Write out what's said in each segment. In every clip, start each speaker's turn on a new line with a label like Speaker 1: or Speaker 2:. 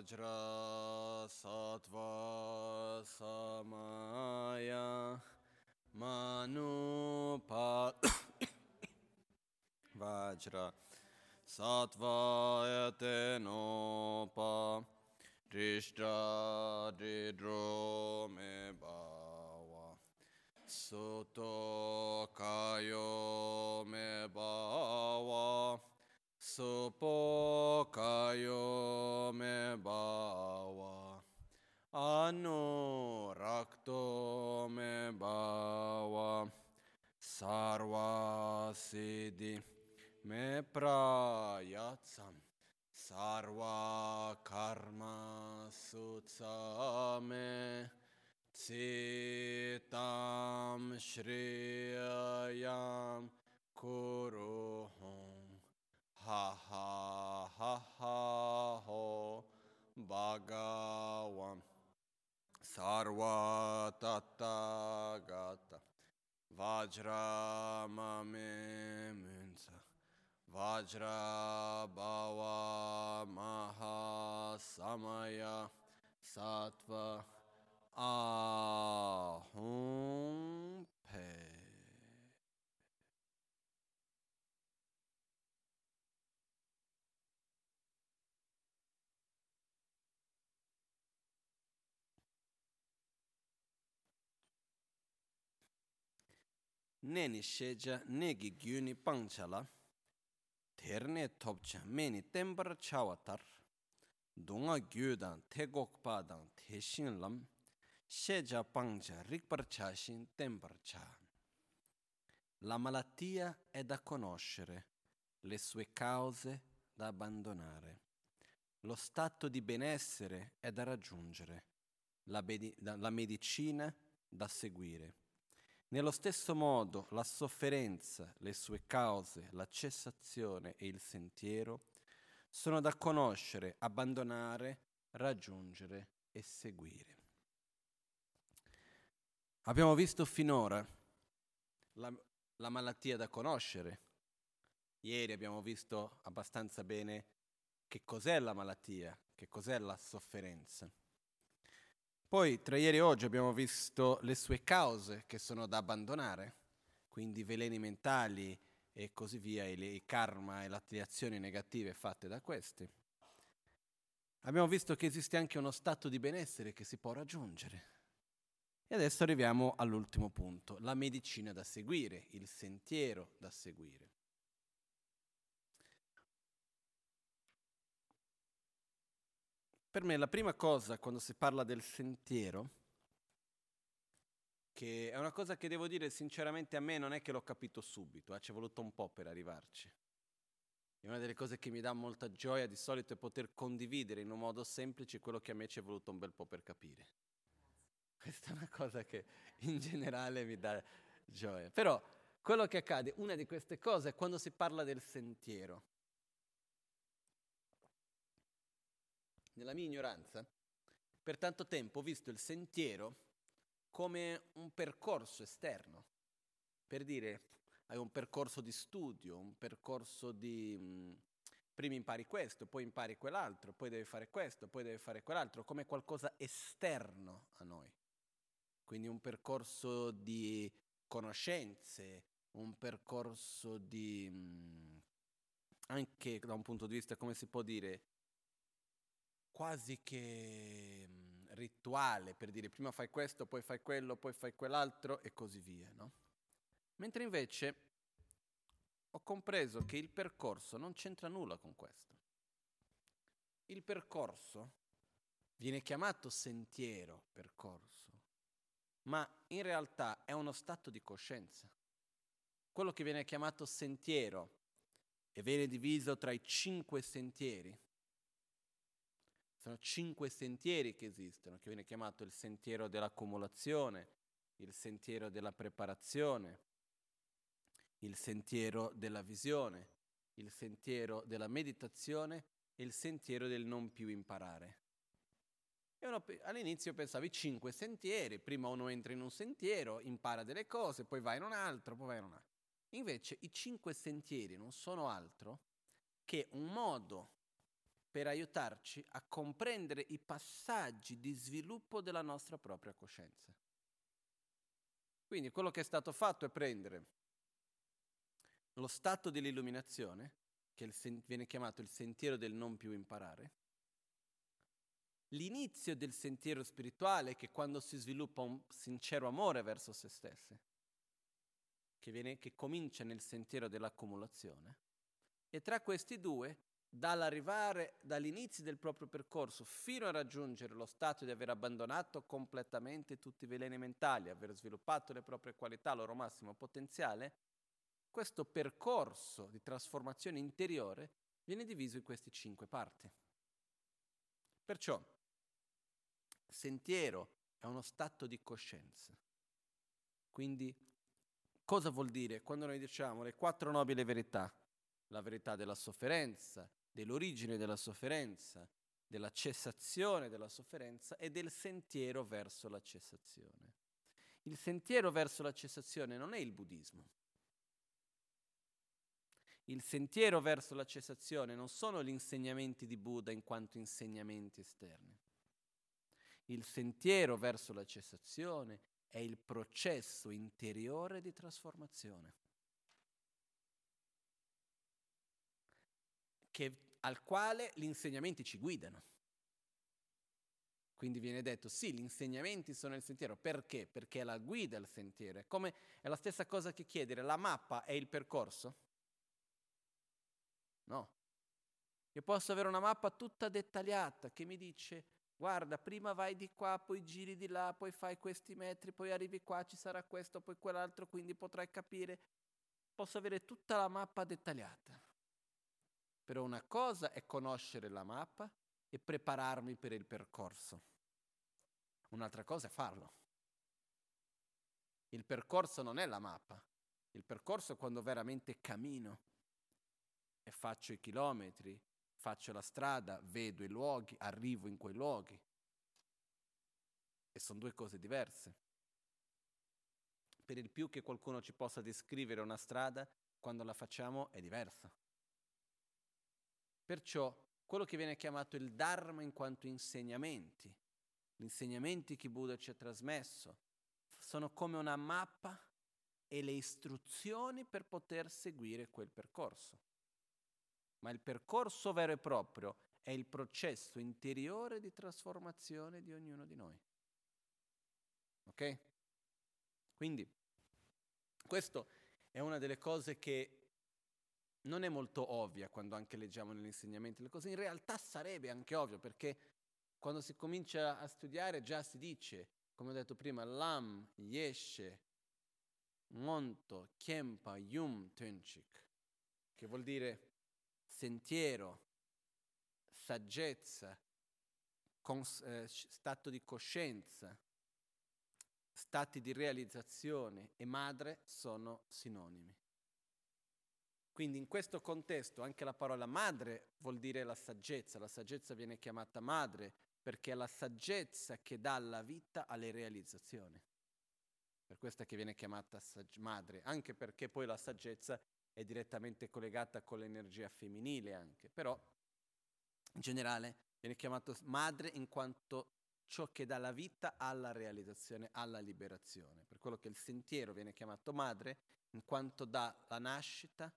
Speaker 1: वज्रसत्वसमय मनुपा वज्र सत्वायतेनोप दृष्टादिद्रो मे भाव सुतो कायो मे बावा supokājo me bāvā, anurakto me bāvā, sarvāsīdi me prājācam, sarvā karma sucāme, citam šrijām kuruhum. Ha ha ha ha ho Bhagavan Sarva Tattagata Vajramame Munsa Vajra Bhava Maha Samaya Sattva Ahum Pe. Neni sheja negi gyuni pangchala terne topcha meni tembar chawatar dunga gyudan tegokpa dang teshin lam sheja pangcha rikbar chashin tembar cha. La malattia è da conoscere, le sue cause da abbandonare. Lo stato di benessere è da raggiungere, la, bedi- la medicina da seguire. Nello stesso modo la sofferenza, le sue cause, la cessazione e il sentiero sono da conoscere, abbandonare, raggiungere e seguire. Abbiamo visto finora la, la malattia da conoscere. Ieri abbiamo visto abbastanza bene che cos'è la malattia, che cos'è la sofferenza. Poi tra ieri e oggi abbiamo visto le sue cause che sono da abbandonare, quindi veleni mentali e così via, e i karma e le azioni negative fatte da questi. Abbiamo visto che esiste anche uno stato di benessere che si può raggiungere. E adesso arriviamo all'ultimo punto, la medicina da seguire, il sentiero da seguire. Per me la prima cosa quando si parla del sentiero, che è una cosa che devo dire sinceramente a me non è che l'ho capito subito, eh, ci è voluto un po' per arrivarci. E una delle cose che mi dà molta gioia di solito è poter condividere in un modo semplice quello che a me ci è voluto un bel po' per capire. Questa è una cosa che in generale mi dà gioia. Però quello che accade, una di queste cose è quando si parla del sentiero. Nella mia ignoranza, per tanto tempo ho visto il sentiero come un percorso esterno, per dire hai un percorso di studio, un percorso di... Mh, prima impari questo, poi impari quell'altro, poi devi fare questo, poi devi fare quell'altro, come qualcosa esterno a noi. Quindi un percorso di conoscenze, un percorso di... Mh, anche da un punto di vista, come si può dire, quasi che mh, rituale per dire prima fai questo, poi fai quello, poi fai quell'altro e così via, no? Mentre invece ho compreso che il percorso non c'entra nulla con questo. Il percorso viene chiamato sentiero, percorso, ma in realtà è uno stato di coscienza. Quello che viene chiamato sentiero e viene diviso tra i cinque sentieri sono cinque sentieri che esistono, che viene chiamato il sentiero dell'accumulazione, il sentiero della preparazione, il sentiero della visione, il sentiero della meditazione e il sentiero del non più imparare. Uno, all'inizio pensavi cinque sentieri, prima uno entra in un sentiero, impara delle cose, poi va in un altro, poi va in un altro. Invece i cinque sentieri non sono altro che un modo per aiutarci a comprendere i passaggi di sviluppo della nostra propria coscienza. Quindi quello che è stato fatto è prendere lo stato dell'illuminazione, che viene chiamato il sentiero del non più imparare, l'inizio del sentiero spirituale, che quando si sviluppa un sincero amore verso se stessi, che, viene, che comincia nel sentiero dell'accumulazione, e tra questi due dall'arrivare dall'inizio del proprio percorso fino a raggiungere lo stato di aver abbandonato completamente tutti i veleni mentali, aver sviluppato le proprie qualità, il loro massimo potenziale, questo percorso di trasformazione interiore viene diviso in queste cinque parti. Perciò, sentiero è uno stato di coscienza. Quindi, cosa vuol dire quando noi diciamo le quattro nobili verità? La verità della sofferenza, dell'origine della sofferenza, della cessazione della sofferenza e del sentiero verso la cessazione. Il sentiero verso la cessazione non è il buddismo. Il sentiero verso la cessazione non sono gli insegnamenti di Buddha in quanto insegnamenti esterni. Il sentiero verso la cessazione è il processo interiore di trasformazione. Che, al quale gli insegnamenti ci guidano. Quindi viene detto, sì, gli insegnamenti sono il sentiero. Perché? Perché la guida il sentiero. È, come, è la stessa cosa che chiedere, la mappa è il percorso? No. Io posso avere una mappa tutta dettagliata che mi dice, guarda, prima vai di qua, poi giri di là, poi fai questi metri, poi arrivi qua, ci sarà questo, poi quell'altro, quindi potrai capire. Posso avere tutta la mappa dettagliata. Però una cosa è conoscere la mappa e prepararmi per il percorso. Un'altra cosa è farlo. Il percorso non è la mappa, il percorso è quando veramente cammino e faccio i chilometri, faccio la strada, vedo i luoghi, arrivo in quei luoghi. E sono due cose diverse. Per il più che qualcuno ci possa descrivere una strada, quando la facciamo è diversa. Perciò quello che viene chiamato il Dharma in quanto insegnamenti, gli insegnamenti che Buddha ci ha trasmesso, sono come una mappa e le istruzioni per poter seguire quel percorso. Ma il percorso vero e proprio è il processo interiore di trasformazione di ognuno di noi. Ok? Quindi, questo è una delle cose che non è molto ovvia quando anche leggiamo negli insegnamenti le cose, in realtà sarebbe anche ovvio perché quando si comincia a studiare già si dice, come ho detto prima, Lam, Yeshe, Monto, Kempa, Yum, Tunchik, che vuol dire sentiero, saggezza, cons- eh, stato di coscienza, stati di realizzazione e madre sono sinonimi. Quindi in questo contesto anche la parola madre vuol dire la saggezza, la saggezza viene chiamata madre perché è la saggezza che dà la vita alle realizzazioni. Per questo che viene chiamata sag- madre, anche perché poi la saggezza è direttamente collegata con l'energia femminile anche, però in generale viene chiamato madre in quanto ciò che dà la vita alla realizzazione, alla liberazione. Per quello che il sentiero viene chiamato madre in quanto dà la nascita,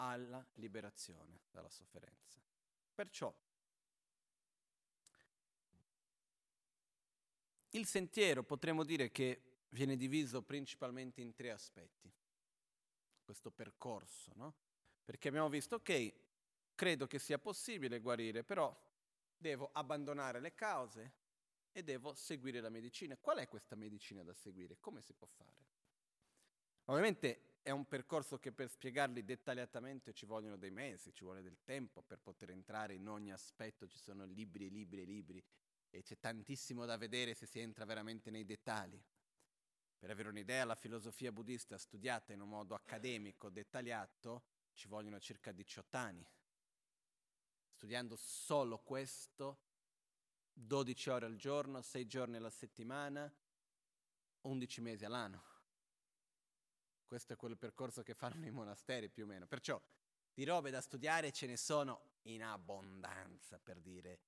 Speaker 1: alla liberazione dalla sofferenza. Perciò il sentiero potremmo dire che viene diviso principalmente in tre aspetti, questo percorso, no? Perché abbiamo visto, ok, credo che sia possibile guarire, però devo abbandonare le cause e devo seguire la medicina. Qual è questa medicina da seguire? Come si può fare? Ovviamente è un percorso che per spiegarli dettagliatamente ci vogliono dei mesi, ci vuole del tempo per poter entrare in ogni aspetto, ci sono libri libri libri e c'è tantissimo da vedere se si entra veramente nei dettagli. Per avere un'idea, la filosofia buddista studiata in un modo accademico, dettagliato, ci vogliono circa 18 anni. Studiando solo questo, 12 ore al giorno, 6 giorni alla settimana, 11 mesi all'anno. Questo è quel percorso che fanno i monasteri più o meno. Perciò di robe da studiare ce ne sono in abbondanza per dire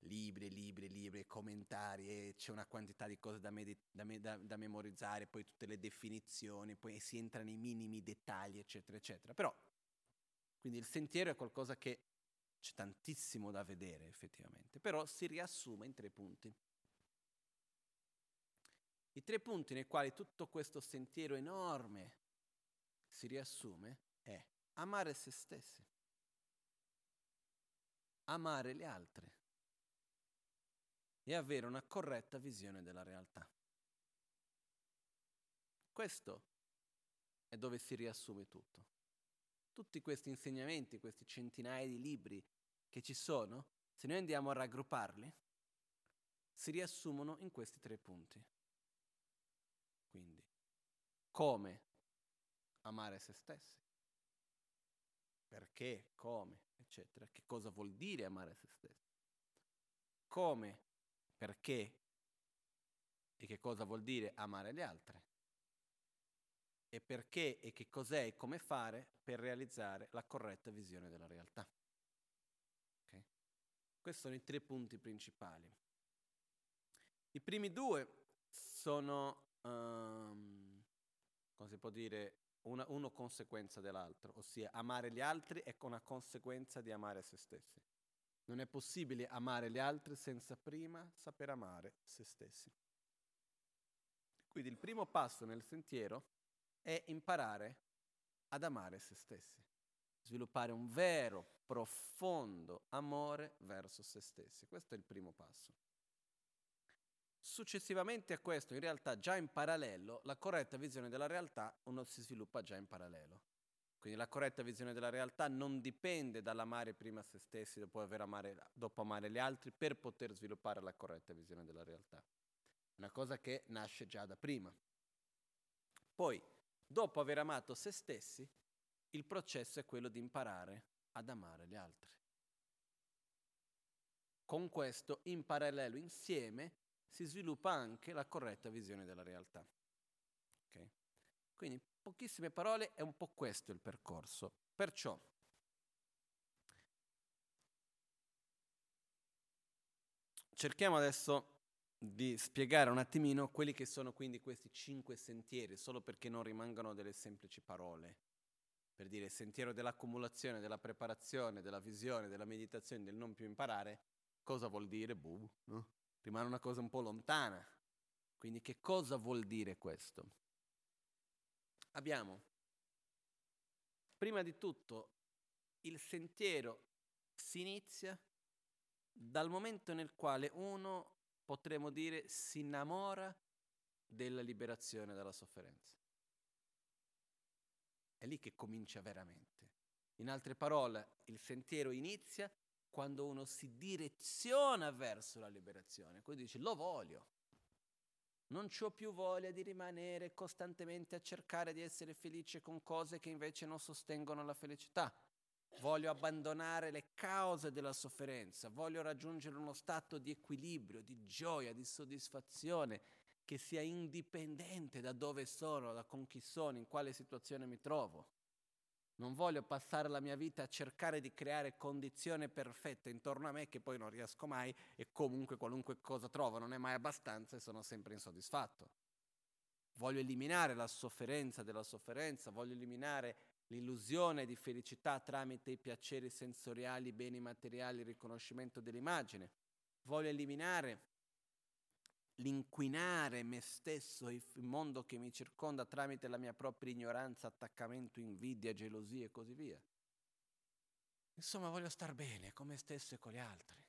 Speaker 1: libri, libri, libri, commentari, c'è una quantità di cose da, med- da, me- da, da, memorizzare, poi tutte le definizioni, poi si entra nei minimi dettagli, eccetera, eccetera. Però, quindi il sentiero è qualcosa che c'è tantissimo da vedere effettivamente, però si riassume in tre punti. I tre punti nei quali tutto questo sentiero enorme si riassume è amare se stessi, amare gli altri e avere una corretta visione della realtà. Questo è dove si riassume tutto. Tutti questi insegnamenti, questi centinaia di libri che ci sono, se noi andiamo a raggrupparli, si riassumono in questi tre punti. Quindi, come amare se stessi, perché, come, eccetera, che cosa vuol dire amare se stessi, come, perché e che cosa vuol dire amare gli altri, e perché e che cos'è e come fare per realizzare la corretta visione della realtà. Okay? Questi sono i tre punti principali. I primi due sono, um, come si può dire, una, uno conseguenza dell'altro, ossia amare gli altri è una conseguenza di amare se stessi. Non è possibile amare gli altri senza prima saper amare se stessi. Quindi il primo passo nel sentiero è imparare ad amare se stessi, sviluppare un vero, profondo amore verso se stessi. Questo è il primo passo. Successivamente a questo, in realtà già in parallelo, la corretta visione della realtà uno si sviluppa già in parallelo. Quindi la corretta visione della realtà non dipende dall'amare prima se stessi dopo, amare, dopo amare gli altri per poter sviluppare la corretta visione della realtà. Una cosa che nasce già da prima. Poi, dopo aver amato se stessi, il processo è quello di imparare ad amare gli altri. Con questo, in parallelo, insieme, si sviluppa anche la corretta visione della realtà. Okay? Quindi, pochissime parole, è un po' questo il percorso. Perciò, cerchiamo adesso di spiegare un attimino quelli che sono quindi questi cinque sentieri, solo perché non rimangano delle semplici parole. Per dire sentiero dell'accumulazione, della preparazione, della visione, della meditazione, del non più imparare, cosa vuol dire? Buh, no? Rimane una cosa un po' lontana. Quindi che cosa vuol dire questo? Abbiamo, prima di tutto, il sentiero si inizia dal momento nel quale uno, potremmo dire, si innamora della liberazione dalla sofferenza. È lì che comincia veramente. In altre parole, il sentiero inizia quando uno si direziona verso la liberazione, quindi dice lo voglio. Non ho più voglia di rimanere costantemente a cercare di essere felice con cose che invece non sostengono la felicità. Voglio abbandonare le cause della sofferenza, voglio raggiungere uno stato di equilibrio, di gioia, di soddisfazione che sia indipendente da dove sono, da con chi sono, in quale situazione mi trovo. Non voglio passare la mia vita a cercare di creare condizioni perfette intorno a me che poi non riesco mai e comunque qualunque cosa trovo non è mai abbastanza e sono sempre insoddisfatto. Voglio eliminare la sofferenza della sofferenza, voglio eliminare l'illusione di felicità tramite i piaceri sensoriali, i beni materiali, il riconoscimento dell'immagine. Voglio eliminare l'inquinare me stesso, il mondo che mi circonda tramite la mia propria ignoranza, attaccamento, invidia, gelosia e così via. Insomma, voglio star bene con me stesso e con gli altri.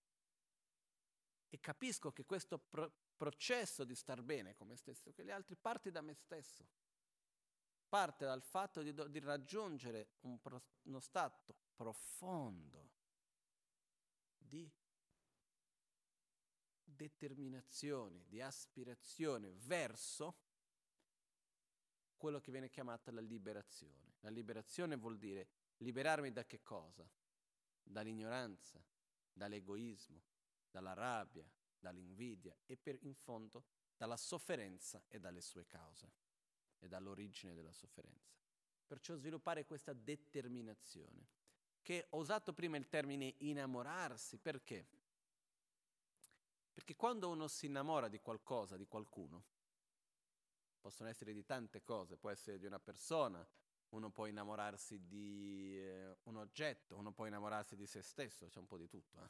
Speaker 1: E capisco che questo pro- processo di star bene con me stesso e con gli altri parte da me stesso. Parte dal fatto di, do- di raggiungere un pro- uno stato profondo di determinazione, di aspirazione verso quello che viene chiamata la liberazione. La liberazione vuol dire liberarmi da che cosa? Dall'ignoranza, dall'egoismo, dalla rabbia, dall'invidia e per in fondo dalla sofferenza e dalle sue cause e dall'origine della sofferenza. Perciò sviluppare questa determinazione, che ho usato prima il termine innamorarsi, perché? Perché quando uno si innamora di qualcosa, di qualcuno, possono essere di tante cose, può essere di una persona, uno può innamorarsi di eh, un oggetto, uno può innamorarsi di se stesso, c'è un po' di tutto. Eh?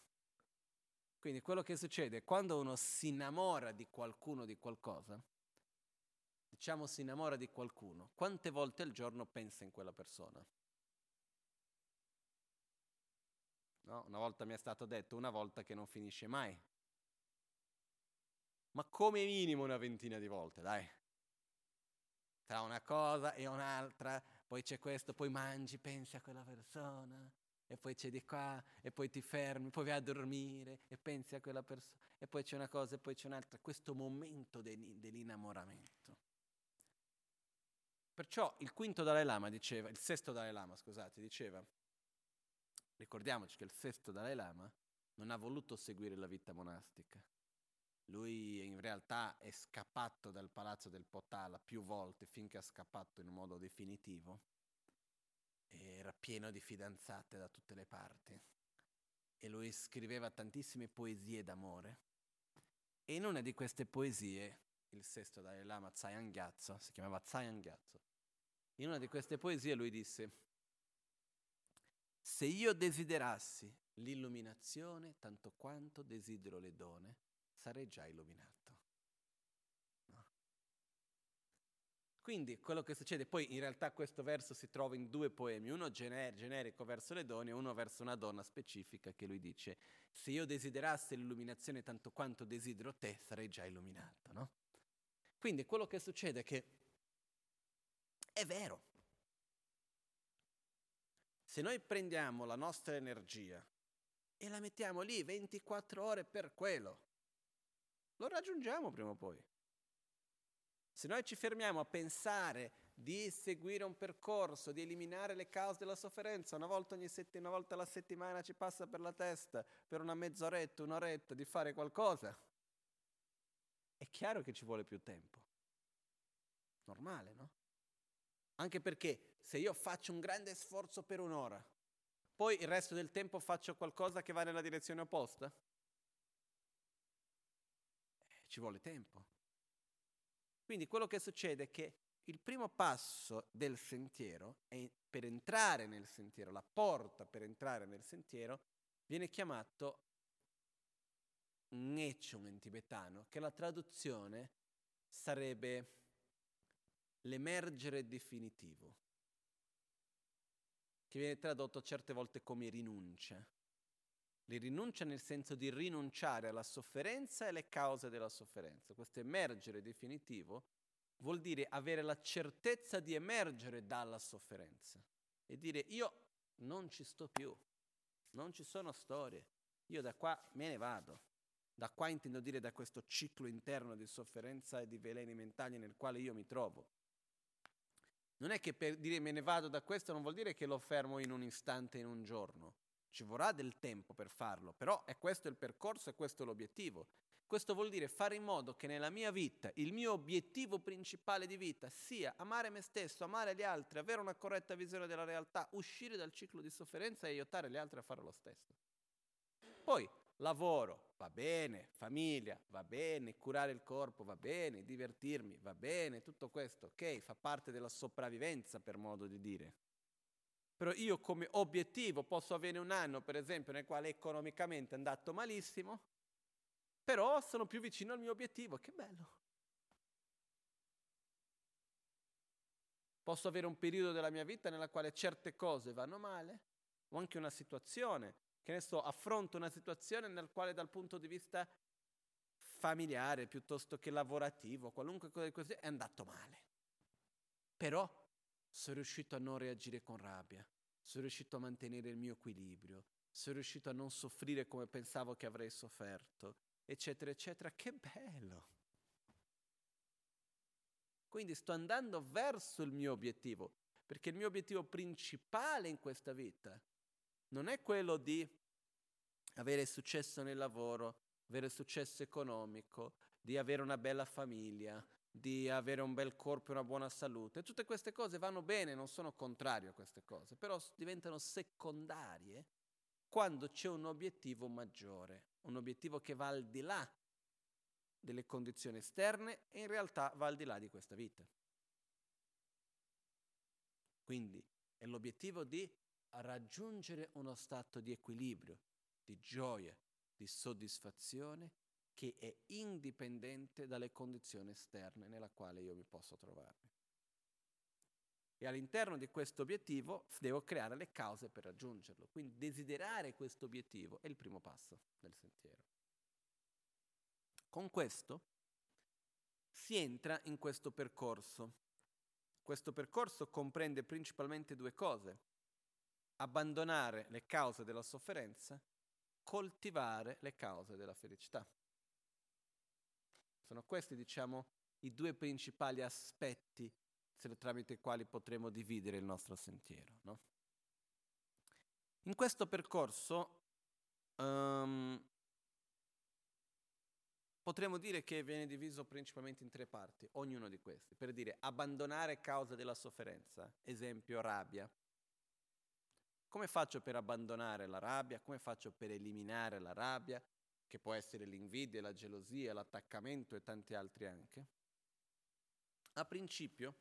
Speaker 1: Quindi quello che succede quando uno si innamora di qualcuno, di qualcosa, diciamo si innamora di qualcuno, quante volte al giorno pensa in quella persona? No? Una volta mi è stato detto, una volta che non finisce mai ma come minimo una ventina di volte, dai. Tra una cosa e un'altra, poi c'è questo, poi mangi, pensi a quella persona, e poi c'è di qua, e poi ti fermi, poi vai a dormire e pensi a quella persona, e poi c'è una cosa e poi c'è un'altra, questo momento dell'innamoramento. Perciò il quinto Dalai Lama diceva, il sesto Dalai Lama, scusate, diceva, ricordiamoci che il sesto Dalai Lama non ha voluto seguire la vita monastica, lui in realtà è scappato dal palazzo del Potala più volte finché è scappato in modo definitivo. Era pieno di fidanzate da tutte le parti e lui scriveva tantissime poesie d'amore. E in una di queste poesie, il sesto Dalai Lama Tsayan Gyatso, si chiamava Tsayan Gyatso, in una di queste poesie lui disse se io desiderassi l'illuminazione tanto quanto desidero le donne, sarei già illuminato. No. Quindi quello che succede, poi in realtà questo verso si trova in due poemi, uno gener- generico verso le donne e uno verso una donna specifica che lui dice, se io desiderassi l'illuminazione tanto quanto desidero te, sarei già illuminato. No? Quindi quello che succede è che è vero. Se noi prendiamo la nostra energia e la mettiamo lì 24 ore per quello, lo raggiungiamo prima o poi. Se noi ci fermiamo a pensare di seguire un percorso, di eliminare le cause della sofferenza, una volta ogni settimana, una volta alla settimana ci passa per la testa, per una mezz'oretta, un'oretta, di fare qualcosa, è chiaro che ci vuole più tempo. Normale, no? Anche perché se io faccio un grande sforzo per un'ora, poi il resto del tempo faccio qualcosa che va nella direzione opposta, ci vuole tempo. Quindi quello che succede è che il primo passo del sentiero, per entrare nel sentiero, la porta per entrare nel sentiero, viene chiamato Ngechung in tibetano, che la traduzione sarebbe l'emergere definitivo, che viene tradotto certe volte come rinuncia. Li rinuncia nel senso di rinunciare alla sofferenza e alle cause della sofferenza. Questo emergere definitivo vuol dire avere la certezza di emergere dalla sofferenza e dire io non ci sto più, non ci sono storie, io da qua me ne vado. Da qua intendo dire da questo ciclo interno di sofferenza e di veleni mentali nel quale io mi trovo. Non è che per dire me ne vado da questo non vuol dire che lo fermo in un istante, in un giorno. Ci vorrà del tempo per farlo, però è questo il percorso, è questo l'obiettivo. Questo vuol dire fare in modo che nella mia vita il mio obiettivo principale di vita sia amare me stesso, amare gli altri, avere una corretta visione della realtà, uscire dal ciclo di sofferenza e aiutare gli altri a fare lo stesso. Poi lavoro, va bene, famiglia, va bene, curare il corpo, va bene, divertirmi, va bene, tutto questo, ok, fa parte della sopravvivenza per modo di dire. Però io come obiettivo posso avere un anno, per esempio, nel quale economicamente è andato malissimo, però sono più vicino al mio obiettivo, che bello. Posso avere un periodo della mia vita nella quale certe cose vanno male, o anche una situazione, che ne so, affronto una situazione nella quale dal punto di vista familiare piuttosto che lavorativo, qualunque cosa di così, è andato male. Però sono riuscito a non reagire con rabbia, sono riuscito a mantenere il mio equilibrio, sono riuscito a non soffrire come pensavo che avrei sofferto, eccetera, eccetera. Che bello! Quindi sto andando verso il mio obiettivo, perché il mio obiettivo principale in questa vita non è quello di avere successo nel lavoro, avere successo economico, di avere una bella famiglia, di avere un bel corpo e una buona salute. Tutte queste cose vanno bene, non sono contrario a queste cose, però diventano secondarie quando c'è un obiettivo maggiore, un obiettivo che va al di là delle condizioni esterne e in realtà va al di là di questa vita. Quindi è l'obiettivo di raggiungere uno stato di equilibrio, di gioia, di soddisfazione che è indipendente dalle condizioni esterne nella quale io mi posso trovare. E all'interno di questo obiettivo devo creare le cause per raggiungerlo. Quindi desiderare questo obiettivo è il primo passo del sentiero. Con questo si entra in questo percorso. Questo percorso comprende principalmente due cose. Abbandonare le cause della sofferenza, coltivare le cause della felicità. Sono questi, diciamo, i due principali aspetti tramite i quali potremo dividere il nostro sentiero. No? In questo percorso um, potremmo dire che viene diviso principalmente in tre parti, ognuno di questi, per dire abbandonare causa della sofferenza, esempio rabbia. Come faccio per abbandonare la rabbia? Come faccio per eliminare la rabbia? Che può essere l'invidia, la gelosia, l'attaccamento e tanti altri anche, a principio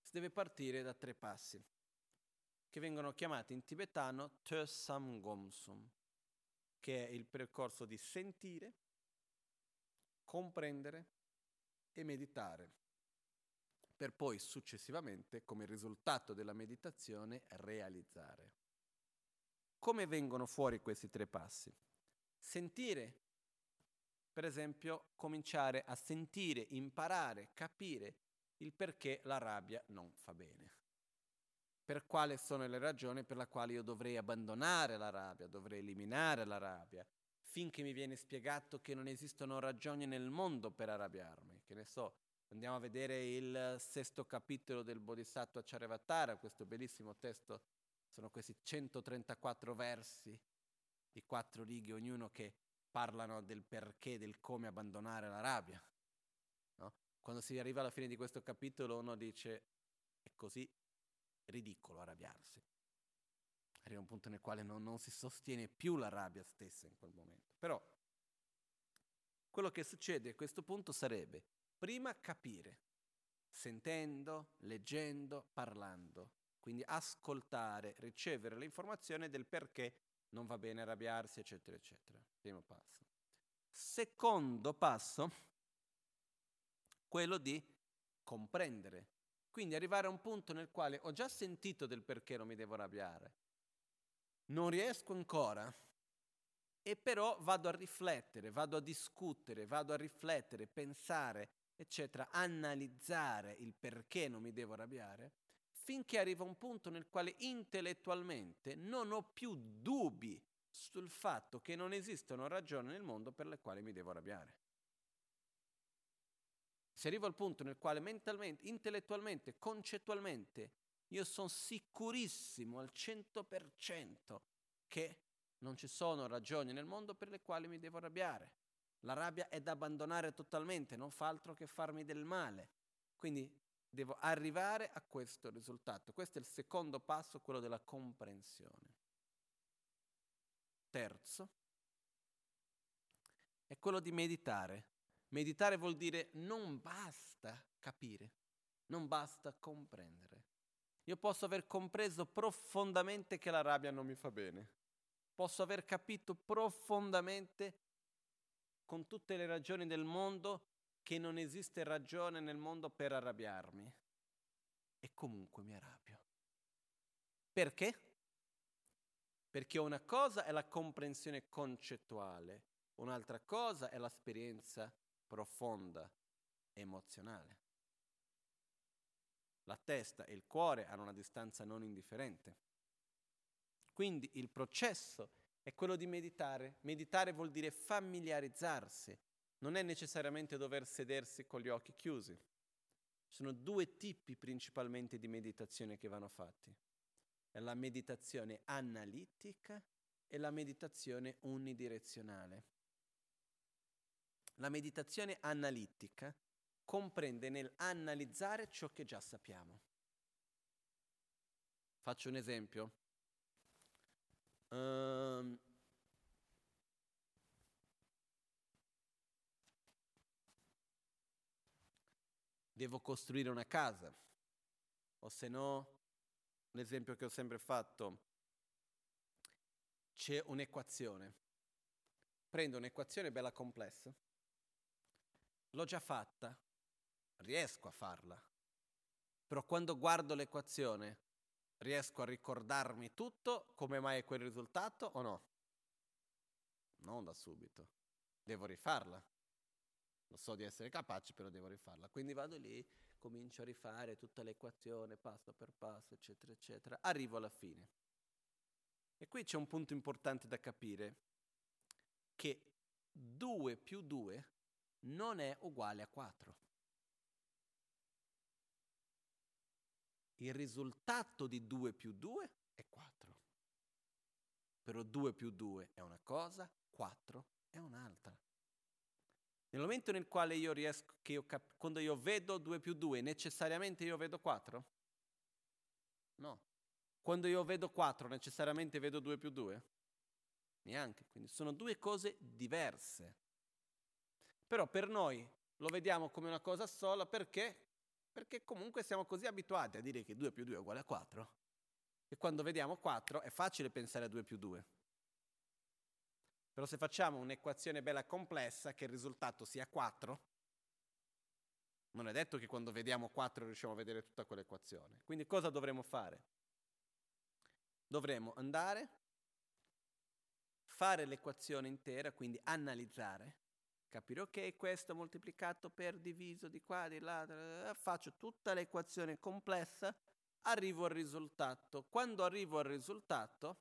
Speaker 1: si deve partire da tre passi, che vengono chiamati in tibetano Tösam Gomsum, che è il percorso di sentire, comprendere e meditare, per poi successivamente, come risultato della meditazione, realizzare. Come vengono fuori questi tre passi? Sentire, per esempio, cominciare a sentire, imparare, capire il perché la rabbia non fa bene. Per quali sono le ragioni per le quali io dovrei abbandonare la rabbia, dovrei eliminare la rabbia, finché mi viene spiegato che non esistono ragioni nel mondo per arrabbiarmi. Che ne so, andiamo a vedere il sesto capitolo del Bodhisattva Charyavatara, questo bellissimo testo, sono questi 134 versi di quattro righe ognuno che parlano del perché, del come abbandonare la rabbia. No? Quando si arriva alla fine di questo capitolo uno dice è così ridicolo arrabbiarsi. Arriva un punto nel quale non, non si sostiene più la rabbia stessa in quel momento. Però quello che succede a questo punto sarebbe prima capire, sentendo, leggendo, parlando, quindi ascoltare, ricevere l'informazione del perché non va bene arrabbiarsi, eccetera, eccetera. Primo passo. Secondo passo, quello di comprendere. Quindi arrivare a un punto nel quale ho già sentito del perché non mi devo arrabbiare. Non riesco ancora, e però vado a riflettere, vado a discutere, vado a riflettere, pensare, eccetera, analizzare il perché non mi devo arrabbiare finché arriva un punto nel quale intellettualmente non ho più dubbi sul fatto che non esistono ragioni nel mondo per le quali mi devo arrabbiare. Se arrivo al punto nel quale mentalmente, intellettualmente, concettualmente, io sono sicurissimo al 100% che non ci sono ragioni nel mondo per le quali mi devo arrabbiare. La rabbia è da abbandonare totalmente, non fa altro che farmi del male. Quindi devo arrivare a questo risultato. Questo è il secondo passo, quello della comprensione. Terzo è quello di meditare. Meditare vuol dire non basta capire, non basta comprendere. Io posso aver compreso profondamente che la rabbia non mi fa bene. Posso aver capito profondamente con tutte le ragioni del mondo che non esiste ragione nel mondo per arrabbiarmi. E comunque mi arrabbio. Perché? Perché una cosa è la comprensione concettuale, un'altra cosa è l'esperienza profonda, emozionale. La testa e il cuore hanno una distanza non indifferente. Quindi il processo è quello di meditare. Meditare vuol dire familiarizzarsi, non è necessariamente dover sedersi con gli occhi chiusi. Sono due tipi principalmente di meditazione che vanno fatti. È la meditazione analitica e la meditazione unidirezionale. La meditazione analitica comprende nell'analizzare ciò che già sappiamo. Faccio un esempio. Um, devo costruire una casa, o se no, l'esempio che ho sempre fatto, c'è un'equazione. Prendo un'equazione bella complessa, l'ho già fatta, riesco a farla, però quando guardo l'equazione riesco a ricordarmi tutto come mai è quel risultato o no? Non da subito, devo rifarla. Lo so di essere capace, però devo rifarla. Quindi vado lì, comincio a rifare tutta l'equazione passo per passo, eccetera, eccetera. Arrivo alla fine. E qui c'è un punto importante da capire, che 2 più 2 non è uguale a 4. Il risultato di 2 più 2 è 4. Però 2 più 2 è una cosa, 4 è un'altra. Nel momento nel quale io riesco, io cap- quando io vedo 2 più 2, necessariamente io vedo 4? No. Quando io vedo 4, necessariamente vedo 2 più 2? Neanche. Quindi sono due cose diverse. Però per noi lo vediamo come una cosa sola perché? Perché comunque siamo così abituati a dire che 2 più 2 è uguale a 4, che quando vediamo 4 è facile pensare a 2 più 2. Però se facciamo un'equazione bella complessa che il risultato sia 4, non è detto che quando vediamo 4 riusciamo a vedere tutta quell'equazione. Quindi cosa dovremo fare? Dovremo andare, fare l'equazione intera, quindi analizzare, capire ok, questo moltiplicato per diviso di qua, di là, faccio tutta l'equazione complessa, arrivo al risultato. Quando arrivo al risultato,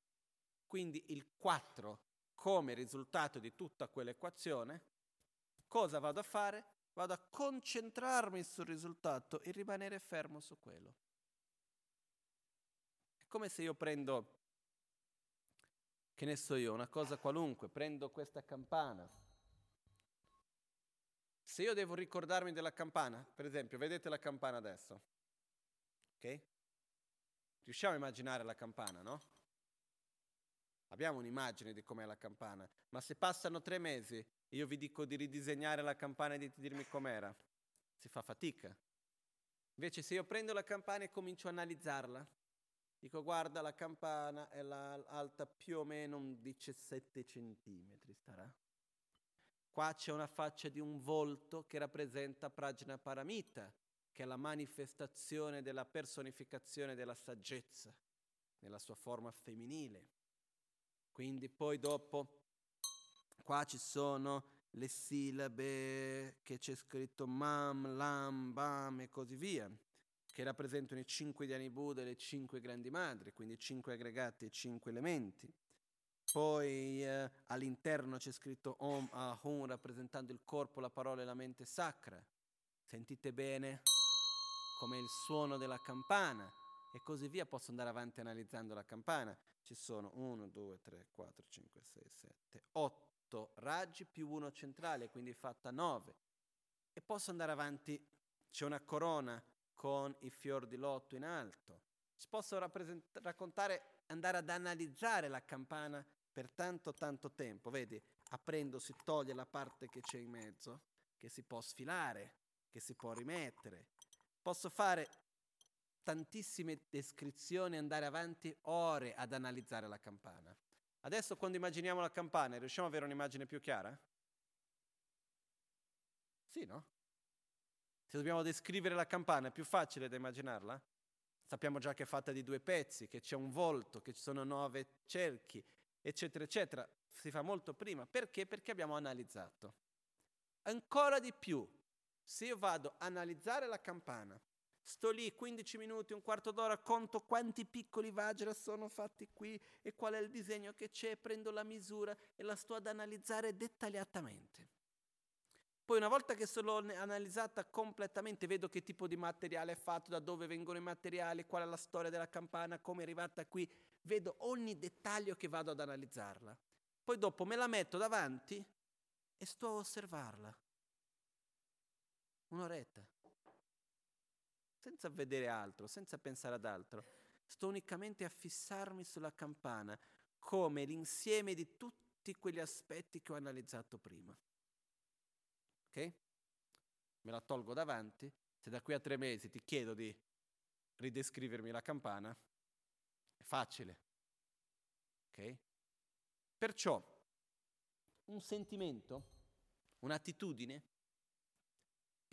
Speaker 1: quindi il 4 come risultato di tutta quell'equazione, cosa vado a fare? Vado a concentrarmi sul risultato e rimanere fermo su quello. È come se io prendo, che ne so io, una cosa qualunque, prendo questa campana. Se io devo ricordarmi della campana, per esempio, vedete la campana adesso? Ok? Riusciamo a immaginare la campana, no? Abbiamo un'immagine di com'è la campana, ma se passano tre mesi e io vi dico di ridisegnare la campana e di dirmi com'era, si fa fatica. Invece se io prendo la campana e comincio a analizzarla, dico guarda la campana è la, alta più o meno un 17 centimetri starà. Qua c'è una faccia di un volto che rappresenta Prajna Paramita, che è la manifestazione della personificazione della saggezza nella sua forma femminile. Quindi poi dopo qua ci sono le sillabe che c'è scritto mam, lam, bam e così via, che rappresentano i cinque Dhyani Buddha e le cinque grandi madri, quindi cinque aggregati e cinque elementi. Poi eh, all'interno c'è scritto Om Ahum rappresentando il corpo, la parola e la mente sacra. Sentite bene come il suono della campana e così via. Posso andare avanti analizzando la campana ci sono 1, 2, 3, 4, 5, 6, 7, 8 raggi più uno centrale, quindi fatta 9. E posso andare avanti, c'è una corona con i fior di lotto in alto. Ci posso raccontare, andare ad analizzare la campana per tanto tanto tempo. Vedi, aprendo si toglie la parte che c'è in mezzo, che si può sfilare, che si può rimettere. Posso fare tantissime descrizioni, andare avanti ore ad analizzare la campana. Adesso quando immaginiamo la campana, riusciamo ad avere un'immagine più chiara? Sì, no? Se dobbiamo descrivere la campana, è più facile da immaginarla? Sappiamo già che è fatta di due pezzi, che c'è un volto, che ci sono nove cerchi, eccetera, eccetera. Si fa molto prima. Perché? Perché abbiamo analizzato. Ancora di più, se io vado a analizzare la campana Sto lì 15 minuti, un quarto d'ora, conto quanti piccoli vajra sono fatti qui e qual è il disegno che c'è, prendo la misura e la sto ad analizzare dettagliatamente. Poi una volta che sono analizzata completamente, vedo che tipo di materiale è fatto, da dove vengono i materiali, qual è la storia della campana, come è arrivata qui, vedo ogni dettaglio che vado ad analizzarla. Poi dopo me la metto davanti e sto a osservarla Un'oretta. Senza vedere altro, senza pensare ad altro. Sto unicamente a fissarmi sulla campana come l'insieme di tutti quegli aspetti che ho analizzato prima. Ok? Me la tolgo davanti. Se da qui a tre mesi ti chiedo di ridescrivermi la campana, è facile. Ok? Perciò un sentimento, un'attitudine,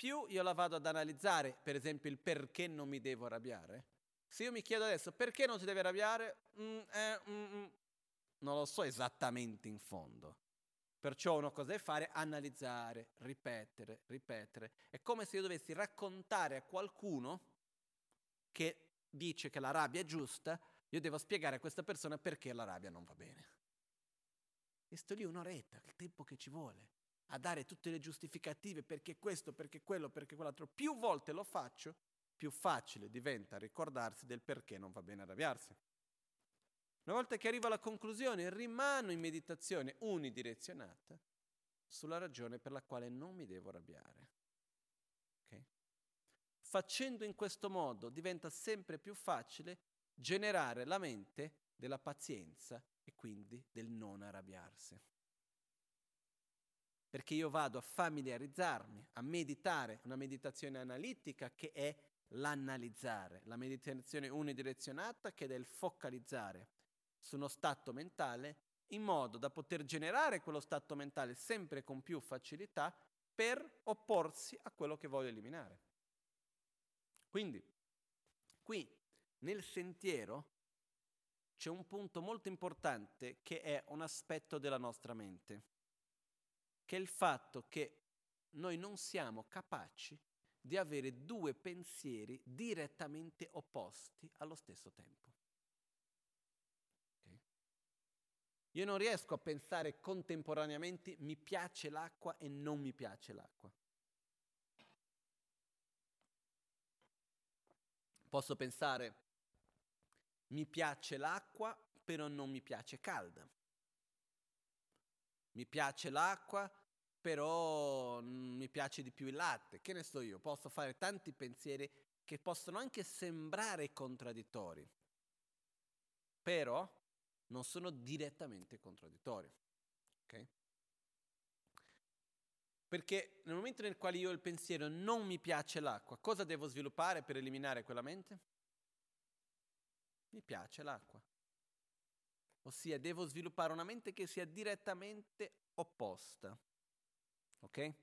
Speaker 1: più io la vado ad analizzare, per esempio il perché non mi devo arrabbiare, se io mi chiedo adesso perché non si deve arrabbiare, mm, eh, mm, mm, non lo so esattamente in fondo. Perciò una cosa è fare, analizzare, ripetere, ripetere. È come se io dovessi raccontare a qualcuno che dice che la rabbia è giusta, io devo spiegare a questa persona perché la rabbia non va bene. E sto lì un'oretta, il tempo che ci vuole, a dare tutte le giustificative perché questo, perché quello, perché quell'altro. Più volte lo faccio, più facile diventa ricordarsi del perché non va bene arrabbiarsi. Una volta che arrivo alla conclusione, rimano in meditazione unidirezionata sulla ragione per la quale non mi devo arrabbiare. Okay? Facendo in questo modo diventa sempre più facile generare la mente della pazienza e quindi del non arrabbiarsi. Perché io vado a familiarizzarmi, a meditare, una meditazione analitica che è l'analizzare, la meditazione unidirezionata che è il focalizzare su uno stato mentale in modo da poter generare quello stato mentale sempre con più facilità per opporsi a quello che voglio eliminare. Quindi, qui nel sentiero c'è un punto molto importante che è un aspetto della nostra mente, che è il fatto che noi non siamo capaci di avere due pensieri direttamente opposti allo stesso tempo. Okay? Io non riesco a pensare contemporaneamente mi piace l'acqua e non mi piace l'acqua. Posso pensare mi piace l'acqua, però non mi piace calda. Mi piace l'acqua, però mi piace di più il latte. Che ne so io? Posso fare tanti pensieri che possono anche sembrare contraddittori, però non sono direttamente contraddittori. Okay? Perché nel momento nel quale io ho il pensiero non mi piace l'acqua, cosa devo sviluppare per eliminare quella mente? mi piace l'acqua. Ossia, devo sviluppare una mente che sia direttamente opposta. Ok?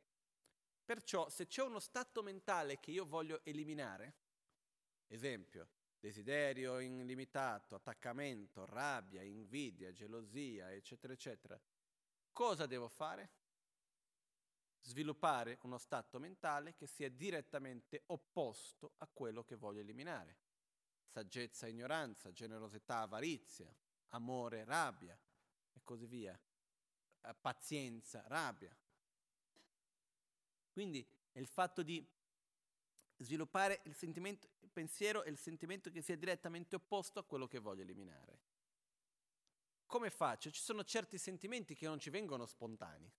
Speaker 1: Perciò, se c'è uno stato mentale che io voglio eliminare, esempio, desiderio illimitato, attaccamento, rabbia, invidia, gelosia, eccetera, eccetera, cosa devo fare? Sviluppare uno stato mentale che sia direttamente opposto a quello che voglio eliminare saggezza, ignoranza, generosità, avarizia, amore, rabbia e così via, eh, pazienza, rabbia. Quindi è il fatto di sviluppare il il pensiero e il sentimento che sia direttamente opposto a quello che voglio eliminare. Come faccio? Ci sono certi sentimenti che non ci vengono spontanei.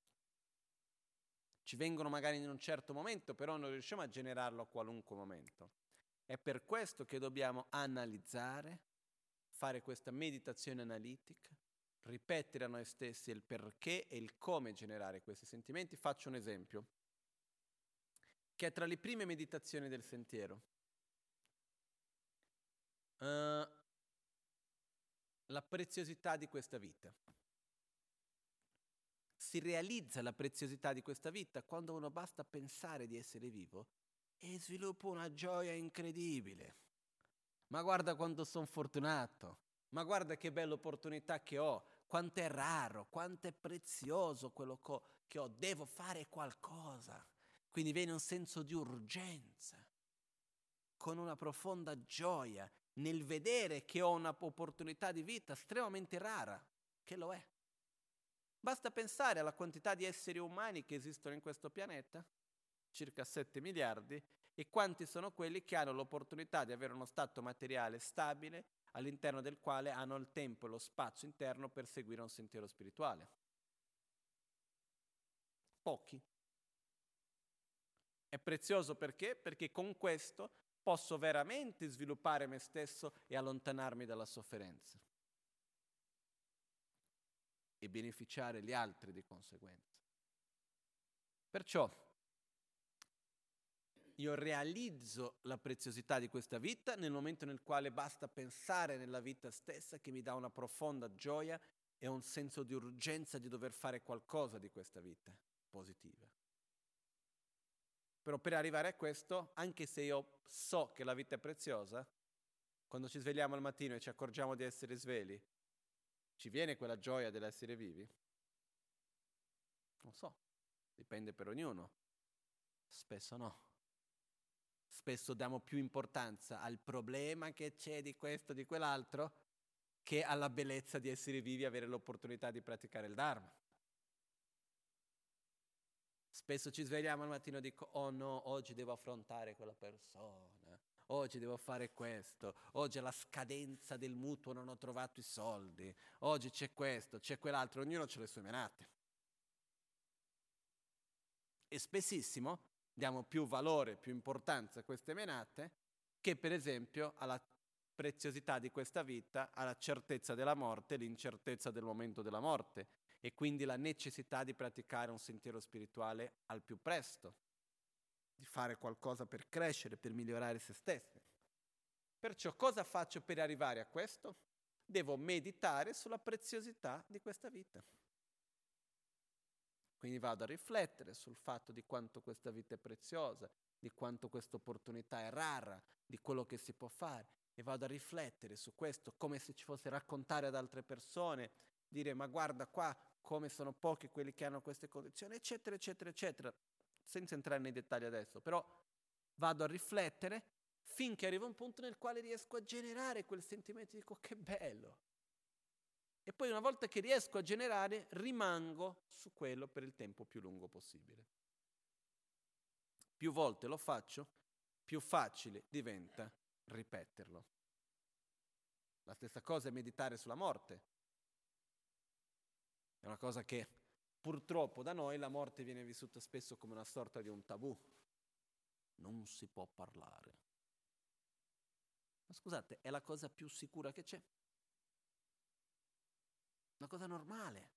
Speaker 1: Ci vengono magari in un certo momento, però non riusciamo a generarlo a qualunque momento. È per questo che dobbiamo analizzare, fare questa meditazione analitica, ripetere a noi stessi il perché e il come generare questi sentimenti. Faccio un esempio, che è tra le prime meditazioni del sentiero. Uh, la preziosità di questa vita. Si realizza la preziosità di questa vita quando uno basta pensare di essere vivo e sviluppo una gioia incredibile. Ma guarda quanto sono fortunato, ma guarda che bella opportunità che ho, quanto è raro, quanto è prezioso quello che ho, devo fare qualcosa. Quindi viene un senso di urgenza, con una profonda gioia nel vedere che ho un'opportunità di vita estremamente rara, che lo è. Basta pensare alla quantità di esseri umani che esistono in questo pianeta circa 7 miliardi, e quanti sono quelli che hanno l'opportunità di avere uno stato materiale stabile all'interno del quale hanno il tempo e lo spazio interno per seguire un sentiero spirituale. Pochi. È prezioso perché? Perché con questo posso veramente sviluppare me stesso e allontanarmi dalla sofferenza e beneficiare gli altri di conseguenza. Perciò io realizzo la preziosità di questa vita nel momento nel quale basta pensare nella vita stessa che mi dà una profonda gioia e un senso di urgenza di dover fare qualcosa di questa vita positiva. Però per arrivare a questo, anche se io so che la vita è preziosa, quando ci svegliamo al mattino e ci accorgiamo di essere svegli, ci viene quella gioia dell'essere vivi? Non so, dipende per ognuno. Spesso no. Spesso diamo più importanza al problema che c'è di questo, di quell'altro, che alla bellezza di essere vivi e avere l'opportunità di praticare il Dharma. Spesso ci svegliamo al mattino e dico, oh no, oggi devo affrontare quella persona, oggi devo fare questo, oggi è la scadenza del mutuo, non ho trovato i soldi, oggi c'è questo, c'è quell'altro, ognuno ha le sue menate. E spessissimo diamo più valore, più importanza a queste menate che per esempio alla preziosità di questa vita, alla certezza della morte, l'incertezza del momento della morte e quindi la necessità di praticare un sentiero spirituale al più presto, di fare qualcosa per crescere, per migliorare se stessi. Perciò cosa faccio per arrivare a questo? Devo meditare sulla preziosità di questa vita. Quindi vado a riflettere sul fatto di quanto questa vita è preziosa, di quanto questa opportunità è rara, di quello che si può fare e vado a riflettere su questo come se ci fosse raccontare ad altre persone, dire ma guarda qua come sono pochi quelli che hanno queste condizioni, eccetera, eccetera, eccetera, senza entrare nei dettagli adesso, però vado a riflettere finché arriva un punto nel quale riesco a generare quel sentimento, dico che bello, e poi una volta che riesco a generare rimango su quello per il tempo più lungo possibile. Più volte lo faccio, più facile diventa ripeterlo. La stessa cosa è meditare sulla morte. È una cosa che purtroppo da noi la morte viene vissuta spesso come una sorta di un tabù. Non si può parlare. Ma scusate, è la cosa più sicura che c'è una cosa normale.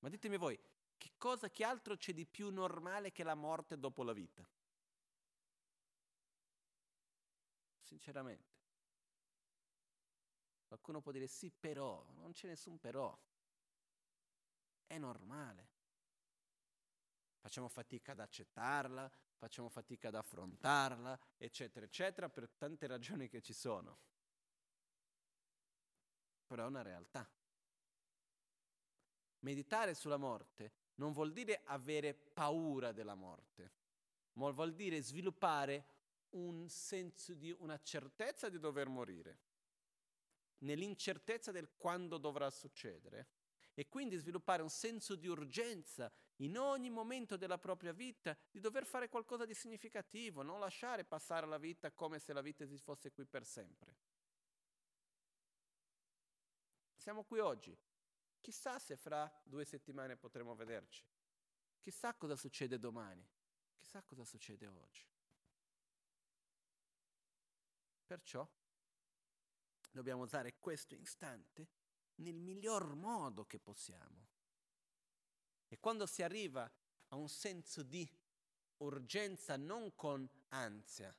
Speaker 1: Ma ditemi voi, che cosa, che altro c'è di più normale che la morte dopo la vita? Sinceramente. Qualcuno può dire sì, però, non c'è nessun però. È normale. Facciamo fatica ad accettarla, facciamo fatica ad affrontarla, eccetera, eccetera, per tante ragioni che ci sono. Però è una realtà. Meditare sulla morte non vuol dire avere paura della morte, ma vuol dire sviluppare un senso di una certezza di dover morire, nell'incertezza del quando dovrà succedere e quindi sviluppare un senso di urgenza in ogni momento della propria vita di dover fare qualcosa di significativo, non lasciare passare la vita come se la vita si fosse qui per sempre. Siamo qui oggi, Chissà se fra due settimane potremo vederci. Chissà cosa succede domani. Chissà cosa succede oggi. Perciò dobbiamo usare questo istante nel miglior modo che possiamo. E quando si arriva a un senso di urgenza non con ansia,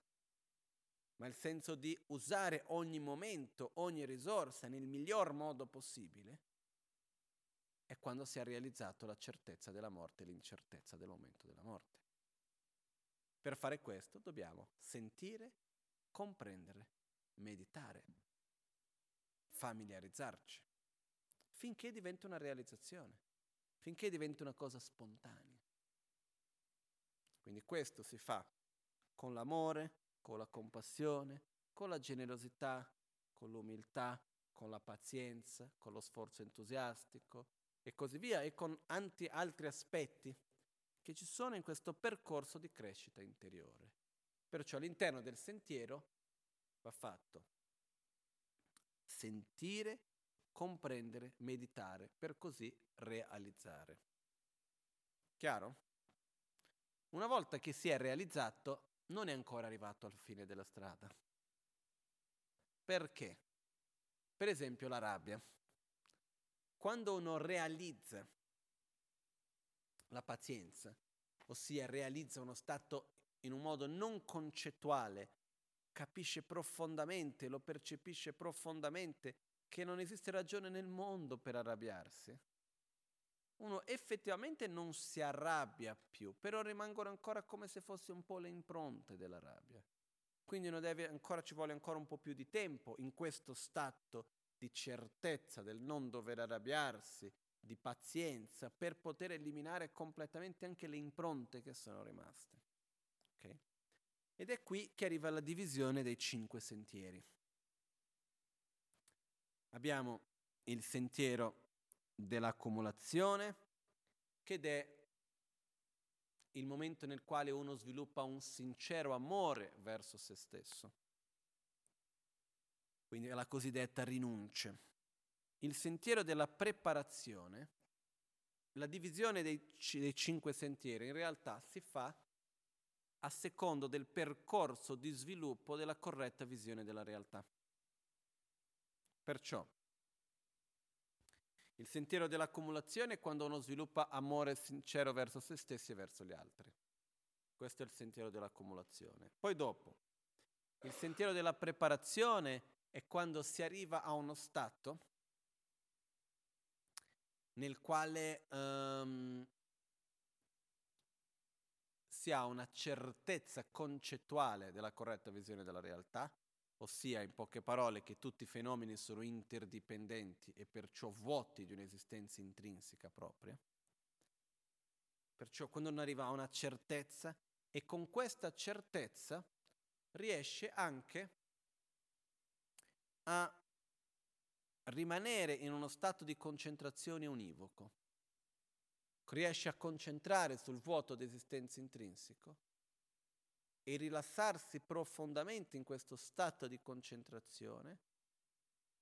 Speaker 1: ma il senso di usare ogni momento, ogni risorsa nel miglior modo possibile, è quando si è realizzato la certezza della morte l'incertezza del momento della morte. Per fare questo dobbiamo sentire, comprendere, meditare, familiarizzarci, finché diventa una realizzazione, finché diventa una cosa spontanea. Quindi questo si fa con l'amore, con la compassione, con la generosità, con l'umiltà, con la pazienza, con lo sforzo entusiastico, e così via, e con tanti altri aspetti che ci sono in questo percorso di crescita interiore. Perciò all'interno del sentiero va fatto sentire, comprendere, meditare, per così realizzare. Chiaro? una volta che si è realizzato, non è ancora arrivato al fine della strada. Perché? Per esempio la rabbia. Quando uno realizza la pazienza, ossia realizza uno stato in un modo non concettuale, capisce profondamente, lo percepisce profondamente che non esiste ragione nel mondo per arrabbiarsi, uno effettivamente non si arrabbia più, però rimangono ancora come se fosse un po' le impronte della rabbia. Quindi ancora, ci vuole ancora un po' più di tempo in questo stato di certezza del non dover arrabbiarsi, di pazienza, per poter eliminare completamente anche le impronte che sono rimaste. Okay? Ed è qui che arriva la divisione dei cinque sentieri. Abbiamo il sentiero dell'accumulazione, che è il momento nel quale uno sviluppa un sincero amore verso se stesso. Quindi è la cosiddetta rinuncia. Il sentiero della preparazione, la divisione dei, dei cinque sentieri in realtà si fa a secondo del percorso di sviluppo della corretta visione della realtà. Perciò il sentiero dell'accumulazione è quando uno sviluppa amore sincero verso se stessi e verso gli altri. Questo è il sentiero dell'accumulazione. Poi dopo, il sentiero della preparazione è quando si arriva a uno stato nel quale um, si ha una certezza concettuale della corretta visione della realtà, ossia in poche parole che tutti i fenomeni sono interdipendenti e perciò vuoti di un'esistenza intrinseca propria. Perciò quando uno arriva a una certezza e con questa certezza riesce anche a rimanere in uno stato di concentrazione univoco, riesce a concentrare sul vuoto d'esistenza intrinseco e rilassarsi profondamente in questo stato di concentrazione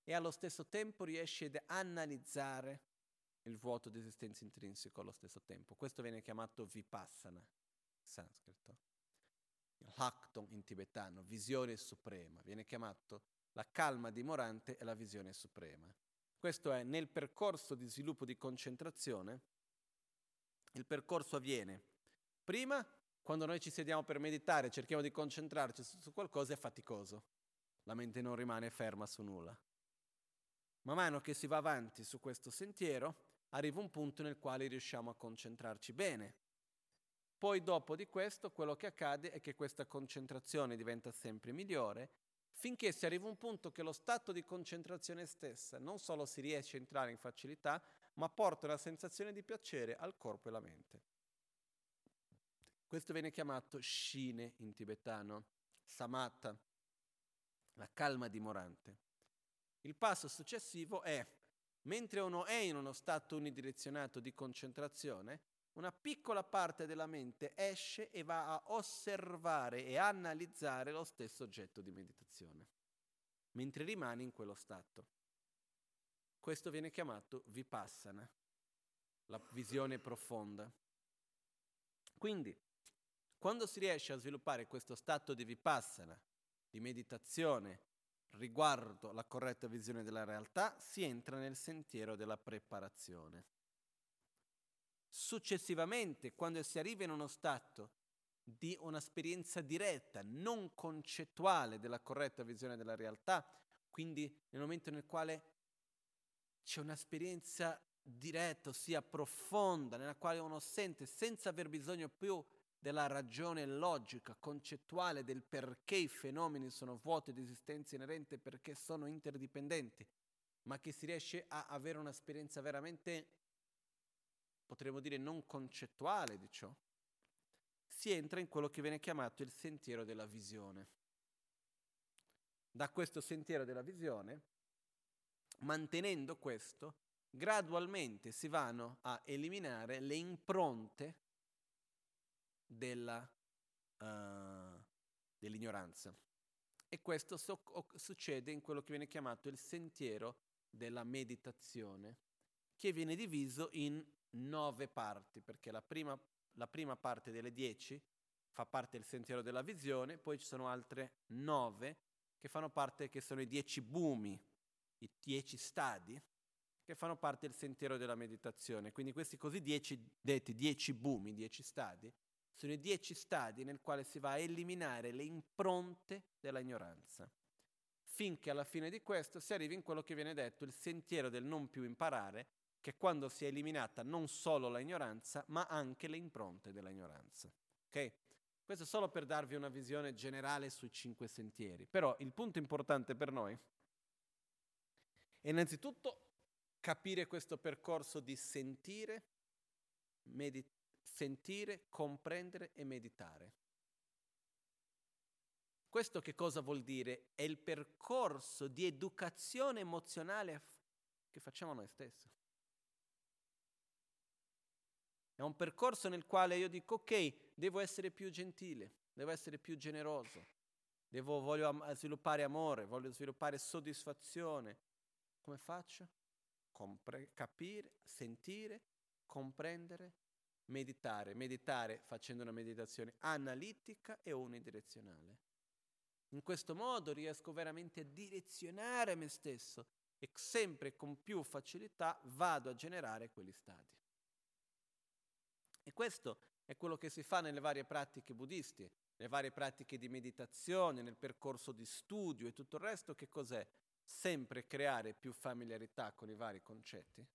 Speaker 1: e allo stesso tempo riesce ad analizzare il vuoto di esistenza intrinseco allo stesso tempo. Questo viene chiamato vipassana in sanscrito, l'akton in tibetano, visione suprema, viene chiamato la calma dimorante e la visione suprema. Questo è nel percorso di sviluppo di concentrazione, il percorso avviene prima quando noi ci sediamo per meditare, cerchiamo di concentrarci su, su qualcosa, è faticoso. La mente non rimane ferma su nulla. Man mano che si va avanti su questo sentiero, arriva un punto nel quale riusciamo a concentrarci bene. Poi dopo di questo, quello che accade è che questa concentrazione diventa sempre migliore, finché si arriva a un punto che lo stato di concentrazione stessa non solo si riesce a entrare in facilità, ma porta una sensazione di piacere al corpo e alla mente. Questo viene chiamato Shine in tibetano, Samatha, la calma dimorante. Il passo successivo è, mentre uno è in uno stato unidirezionato di concentrazione, una piccola parte della mente esce e va a osservare e analizzare lo stesso oggetto di meditazione, mentre rimane in quello stato. Questo viene chiamato vipassana, la visione profonda. Quindi, quando si riesce a sviluppare questo stato di vipassana, di meditazione riguardo la corretta visione della realtà, si entra nel sentiero della preparazione. Successivamente, quando si arriva in uno stato di un'esperienza diretta, non concettuale della corretta visione della realtà, quindi nel momento nel quale c'è un'esperienza diretta, ossia profonda, nella quale uno sente senza aver bisogno più della ragione logica, concettuale del perché i fenomeni sono vuoti di esistenza inerente, perché sono interdipendenti, ma che si riesce a avere un'esperienza veramente, potremmo dire, non concettuale di ciò, si entra in quello che viene chiamato il sentiero della visione. Da questo sentiero della visione, mantenendo questo, gradualmente si vanno a eliminare le impronte della, uh, dell'ignoranza. E questo so- succede in quello che viene chiamato il sentiero della meditazione, che viene diviso in nove parti, perché la prima, la prima parte delle dieci fa parte del sentiero della visione, poi ci sono altre nove che fanno parte, che sono i dieci bumi, i dieci stadi, che fanno parte del sentiero della meditazione. Quindi questi così dieci, detti dieci bumi, dieci stadi, sono i dieci stadi nel quale si va a eliminare le impronte della ignoranza, finché alla fine di questo si arrivi in quello che viene detto il sentiero del non più imparare, che quando si è eliminata non solo la ignoranza, ma anche le impronte della ignoranza. Ok? Questo solo per darvi una visione generale sui cinque sentieri. Però il punto importante per noi è innanzitutto capire questo percorso di sentire, medit- sentire, comprendere e meditare. Questo che cosa vuol dire? È il percorso di educazione emozionale che facciamo noi stessi. È un percorso nel quale io dico, ok, devo essere più gentile, devo essere più generoso, devo, voglio am- sviluppare amore, voglio sviluppare soddisfazione. Come faccio? Compre- capire, sentire, comprendere, meditare. Meditare facendo una meditazione analitica e unidirezionale. In questo modo riesco veramente a direzionare me stesso e sempre con più facilità vado a generare quegli stati. E questo è quello che si fa nelle varie pratiche buddiste, nelle varie pratiche di meditazione, nel percorso di studio e tutto il resto, che cos'è? Sempre creare più familiarità con i vari concetti.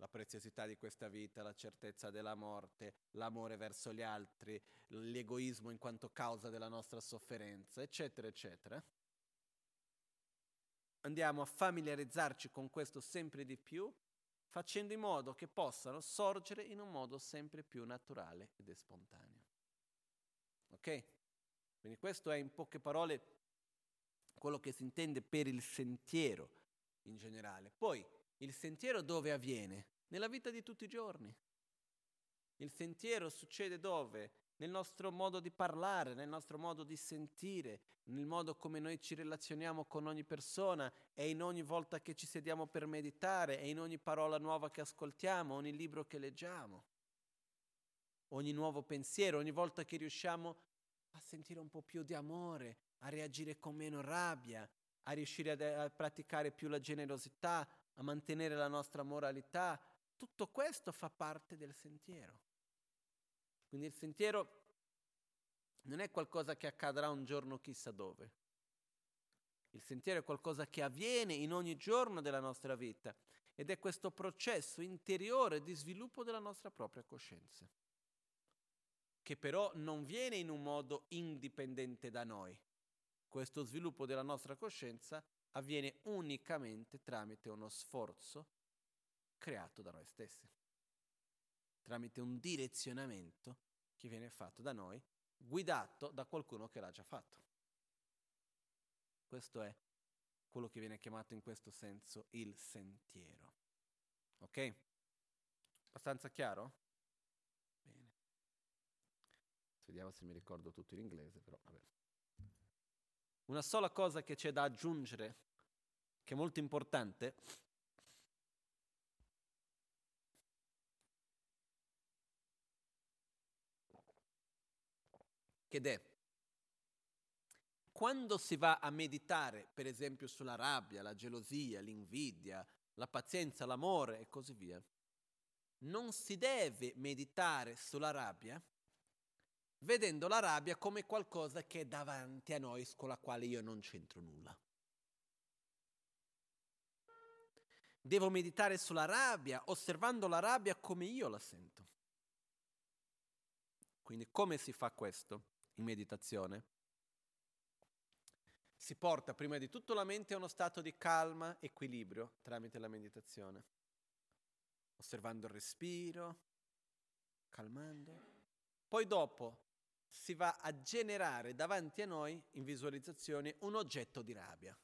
Speaker 1: La preziosità di questa vita, la certezza della morte, l'amore verso gli altri, l'egoismo in quanto causa della nostra sofferenza, eccetera, eccetera. Andiamo a familiarizzarci con questo sempre di più facendo in modo che possano sorgere in un modo sempre più naturale ed spontaneo. Ok? Quindi questo è in poche parole quello che si intende per il sentiero in generale. Poi, il sentiero dove avviene? Nella vita di tutti i giorni. Il sentiero succede dove? nel nostro modo di parlare, nel nostro modo di sentire, nel modo come noi ci relazioniamo con ogni persona e in ogni volta che ci sediamo per meditare e in ogni parola nuova che ascoltiamo, ogni libro che leggiamo, ogni nuovo pensiero, ogni volta che riusciamo a sentire un po' più di amore, a reagire con meno rabbia, a riuscire a, a praticare più la generosità, a mantenere la nostra moralità, tutto questo fa parte del sentiero. Quindi il sentiero non è qualcosa che accadrà un giorno chissà dove. Il sentiero è qualcosa che avviene in ogni giorno della nostra vita ed è questo processo interiore di sviluppo della nostra propria coscienza, che però non viene in un modo indipendente da noi. Questo sviluppo della nostra coscienza avviene unicamente tramite uno sforzo creato da noi stessi tramite un direzionamento che viene fatto da noi, guidato da qualcuno che l'ha già fatto. Questo è quello che viene chiamato in questo senso il sentiero. Ok? Abbastanza chiaro? Bene. Vediamo se mi ricordo tutto in inglese, però vabbè. Una sola cosa che c'è da aggiungere, che è molto importante, Ed è quando si va a meditare, per esempio, sulla rabbia, la gelosia, l'invidia, la pazienza, l'amore e così via, non si deve meditare sulla rabbia vedendo la rabbia come qualcosa che è davanti a noi con la quale io non c'entro nulla. Devo meditare sulla rabbia, osservando la rabbia come io la sento. Quindi come si fa questo? in meditazione, si porta prima di tutto la mente a uno stato di calma, equilibrio tramite la meditazione, osservando il respiro, calmando. Poi dopo si va a generare davanti a noi, in visualizzazione, un oggetto di rabbia.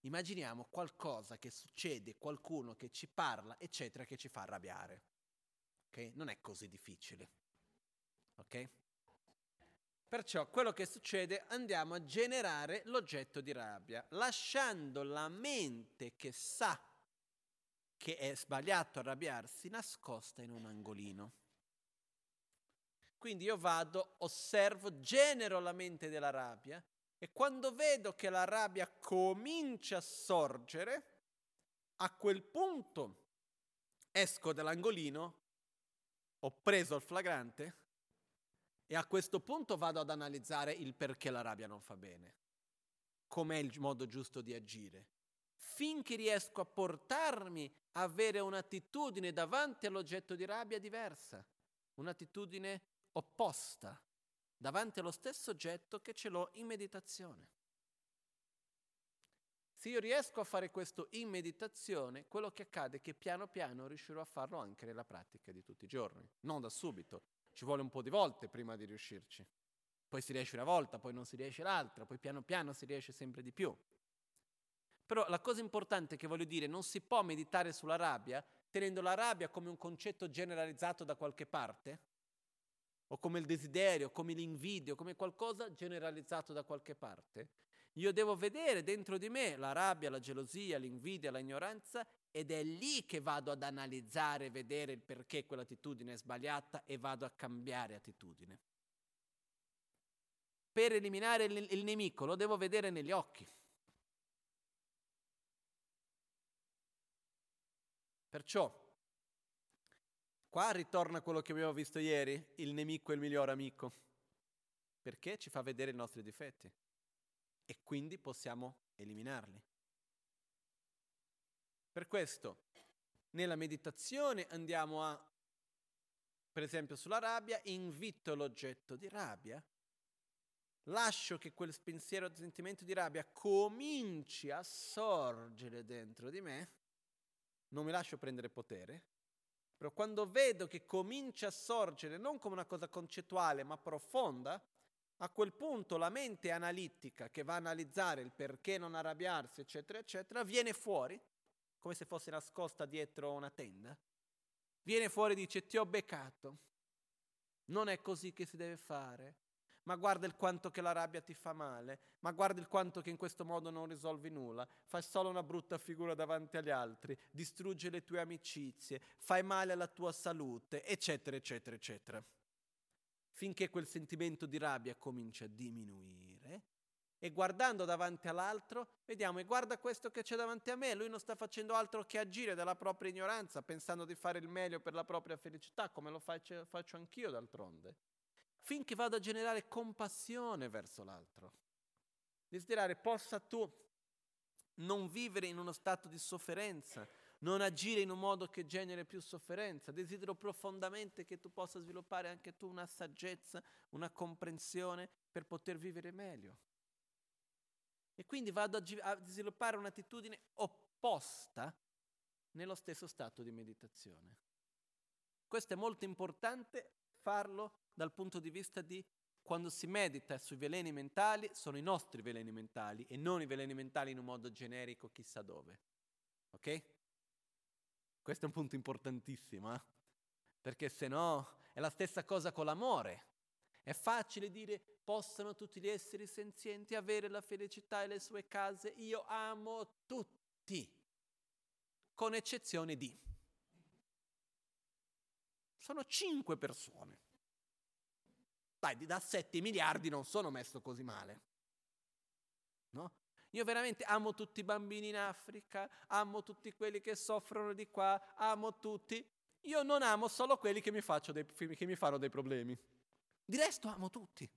Speaker 1: Immaginiamo qualcosa che succede, qualcuno che ci parla, eccetera, che ci fa arrabbiare. Ok? Non è così difficile. Ok? Perciò quello che succede andiamo a generare l'oggetto di rabbia, lasciando la mente che sa che è sbagliato arrabbiarsi nascosta in un angolino. Quindi io vado, osservo, genero la mente della rabbia e quando vedo che la rabbia comincia a sorgere, a quel punto esco dall'angolino, ho preso il flagrante e a questo punto vado ad analizzare il perché la rabbia non fa bene, com'è il modo giusto di agire, finché riesco a portarmi a avere un'attitudine davanti all'oggetto di rabbia diversa, un'attitudine opposta davanti allo stesso oggetto che ce l'ho in meditazione. Se io riesco a fare questo in meditazione, quello che accade è che piano piano riuscirò a farlo anche nella pratica di tutti i giorni, non da subito, ci vuole un po' di volte prima di riuscirci. Poi si riesce una volta, poi non si riesce l'altra, poi piano piano si riesce sempre di più. Però la cosa importante che voglio dire, non si può meditare sulla rabbia tenendo la rabbia come un concetto generalizzato da qualche parte, o come il desiderio, come l'invidio, come qualcosa generalizzato da qualche parte. Io devo vedere dentro di me la rabbia, la gelosia, l'invidia, l'ignoranza ed è lì che vado ad analizzare, vedere il perché quell'attitudine è sbagliata e vado a cambiare attitudine. Per eliminare il, il nemico lo devo vedere negli occhi. Perciò Qua ritorna quello che abbiamo visto ieri, il nemico è il miglior amico, perché ci fa vedere i nostri difetti e quindi possiamo eliminarli. Per questo, nella meditazione andiamo a, per esempio sulla rabbia, invito l'oggetto di rabbia, lascio che quel pensiero, sentimento di rabbia cominci a sorgere dentro di me, non mi lascio prendere potere, però quando vedo che comincia a sorgere non come una cosa concettuale ma profonda, a quel punto la mente analitica che va a analizzare il perché non arrabbiarsi, eccetera, eccetera, viene fuori, come se fosse nascosta dietro una tenda, viene fuori e dice ti ho beccato, non è così che si deve fare, ma guarda il quanto che la rabbia ti fa male, ma guarda il quanto che in questo modo non risolvi nulla, fai solo una brutta figura davanti agli altri, distruggi le tue amicizie, fai male alla tua salute, eccetera, eccetera, eccetera. Finché quel sentimento di rabbia comincia a diminuire e guardando davanti all'altro, vediamo, e guarda questo che c'è davanti a me, lui non sta facendo altro che agire dalla propria ignoranza, pensando di fare il meglio per la propria felicità, come lo faccio, faccio anch'io d'altronde finché vado a generare compassione verso l'altro. Desiderare possa tu non vivere in uno stato di sofferenza, non agire in un modo che generi più sofferenza. Desidero profondamente che tu possa sviluppare anche tu una saggezza, una comprensione per poter vivere meglio. E quindi vado a, gi- a sviluppare un'attitudine opposta nello stesso stato di meditazione. Questo è molto importante farlo dal punto di vista di quando si medita sui veleni mentali, sono i nostri veleni mentali e non i veleni mentali in un modo generico chissà dove. Ok? Questo è un punto importantissimo, eh? perché se no è la stessa cosa con l'amore. È facile dire possono tutti gli esseri senzienti avere la felicità e le sue case. Io amo tutti, con eccezione di. Sono cinque persone. Dai, da 7 miliardi non sono messo così male. No? Io veramente amo tutti i bambini in Africa, amo tutti quelli che soffrono di qua, amo tutti. Io non amo solo quelli che mi, dei, che mi fanno dei problemi. Di resto amo tutti.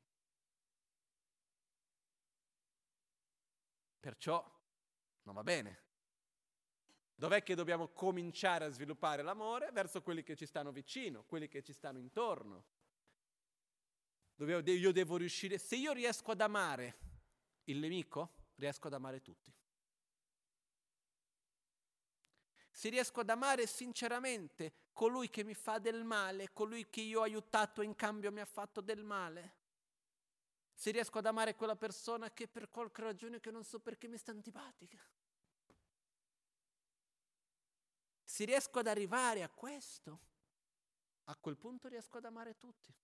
Speaker 1: Perciò non va bene. Dov'è che dobbiamo cominciare a sviluppare l'amore? Verso quelli che ci stanno vicino, quelli che ci stanno intorno dove io devo riuscire, se io riesco ad amare il nemico, riesco ad amare tutti. Se riesco ad amare sinceramente colui che mi fa del male, colui che io ho aiutato e in cambio mi ha fatto del male, se riesco ad amare quella persona che per qualche ragione che non so perché mi sta antipatica, se riesco ad arrivare a questo, a quel punto riesco ad amare tutti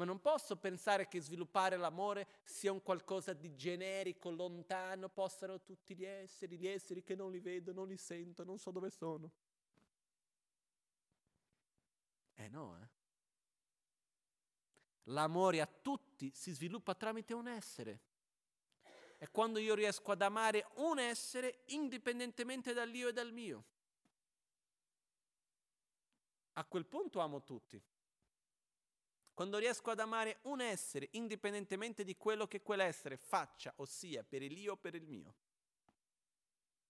Speaker 1: ma non posso pensare che sviluppare l'amore sia un qualcosa di generico, lontano, possano tutti gli esseri, gli esseri che non li vedo, non li sento, non so dove sono. Eh no, eh. L'amore a tutti si sviluppa tramite un essere. È quando io riesco ad amare un essere indipendentemente dall'io e dal mio. A quel punto amo tutti. Quando riesco ad amare un essere indipendentemente di quello che quell'essere faccia, ossia per il io o per il mio.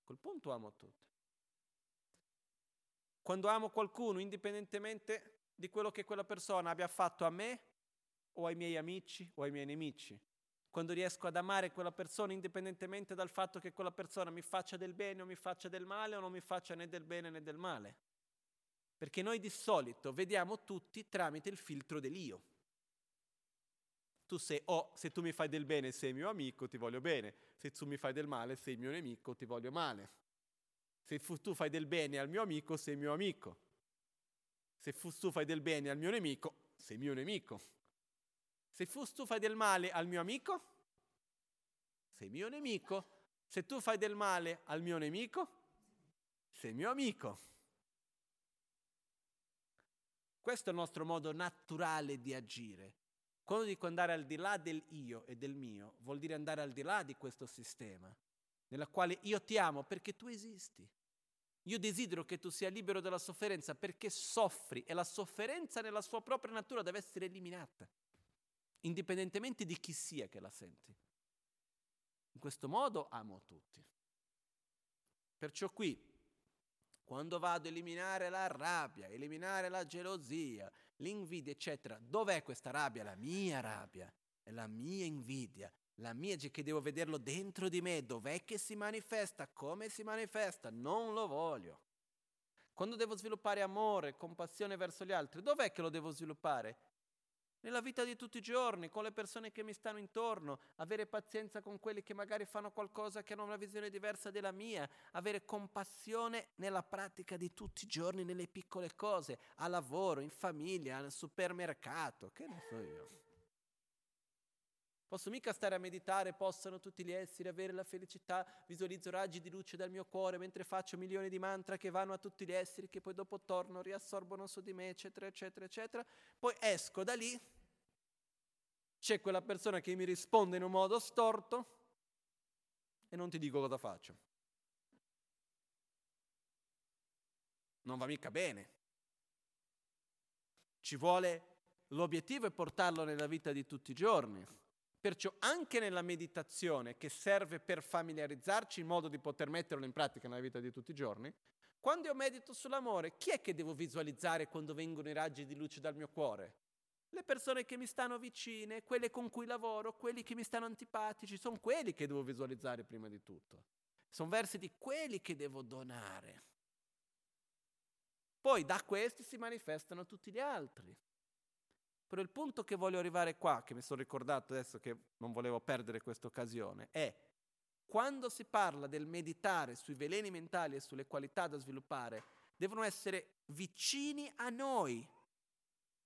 Speaker 1: Quel punto amo tutti. Quando amo qualcuno indipendentemente di quello che quella persona abbia fatto a me o ai miei amici o ai miei nemici. Quando riesco ad amare quella persona indipendentemente dal fatto che quella persona mi faccia del bene o mi faccia del male o non mi faccia né del bene né del male. Perché noi di solito vediamo tutti tramite il filtro dell'io. Tu sei, oh, se tu mi fai del bene sei mio amico, ti voglio bene. Se tu mi fai del male sei mio nemico, ti voglio male. Se tu fai del bene al mio amico, sei mio amico. Se tu fai del bene al mio nemico, sei mio nemico. Se tu fai del male al mio amico, sei mio nemico. Se tu fai del male al mio nemico, sei mio amico. Questo è il nostro modo naturale di agire. Quando dico andare al di là del io e del mio, vuol dire andare al di là di questo sistema, nella quale io ti amo perché tu esisti. Io desidero che tu sia libero dalla sofferenza perché soffri e la sofferenza nella sua propria natura deve essere eliminata indipendentemente di chi sia che la senti. In questo modo amo tutti. Perciò qui, quando vado a eliminare la rabbia, eliminare la gelosia, l'invidia, eccetera, dov'è questa rabbia? La mia rabbia, la mia invidia, la mia che devo vederlo dentro di me, dov'è che si manifesta, come si manifesta, non lo voglio. Quando devo sviluppare amore, compassione verso gli altri, dov'è che lo devo sviluppare? Nella vita di tutti i giorni, con le persone che mi stanno intorno, avere pazienza con quelli che magari fanno qualcosa che hanno una visione diversa della mia, avere compassione nella pratica di tutti i giorni, nelle piccole cose, a lavoro, in famiglia, al supermercato, che ne so io. Posso mica stare a meditare, possano tutti gli esseri avere la felicità, visualizzo raggi di luce dal mio cuore mentre faccio milioni di mantra che vanno a tutti gli esseri che poi dopo tornano, riassorbono su di me, eccetera, eccetera, eccetera. Poi esco da lì, c'è quella persona che mi risponde in un modo storto e non ti dico cosa faccio. Non va mica bene. Ci vuole, l'obiettivo è portarlo nella vita di tutti i giorni. Perciò anche nella meditazione, che serve per familiarizzarci in modo di poter metterlo in pratica nella vita di tutti i giorni, quando io medito sull'amore, chi è che devo visualizzare quando vengono i raggi di luce dal mio cuore? Le persone che mi stanno vicine, quelle con cui lavoro, quelli che mi stanno antipatici, sono quelli che devo visualizzare prima di tutto. Sono versi di quelli che devo donare. Poi da questi si manifestano tutti gli altri. Però il punto che voglio arrivare qua, che mi sono ricordato adesso che non volevo perdere questa occasione, è quando si parla del meditare sui veleni mentali e sulle qualità da sviluppare, devono essere vicini a noi,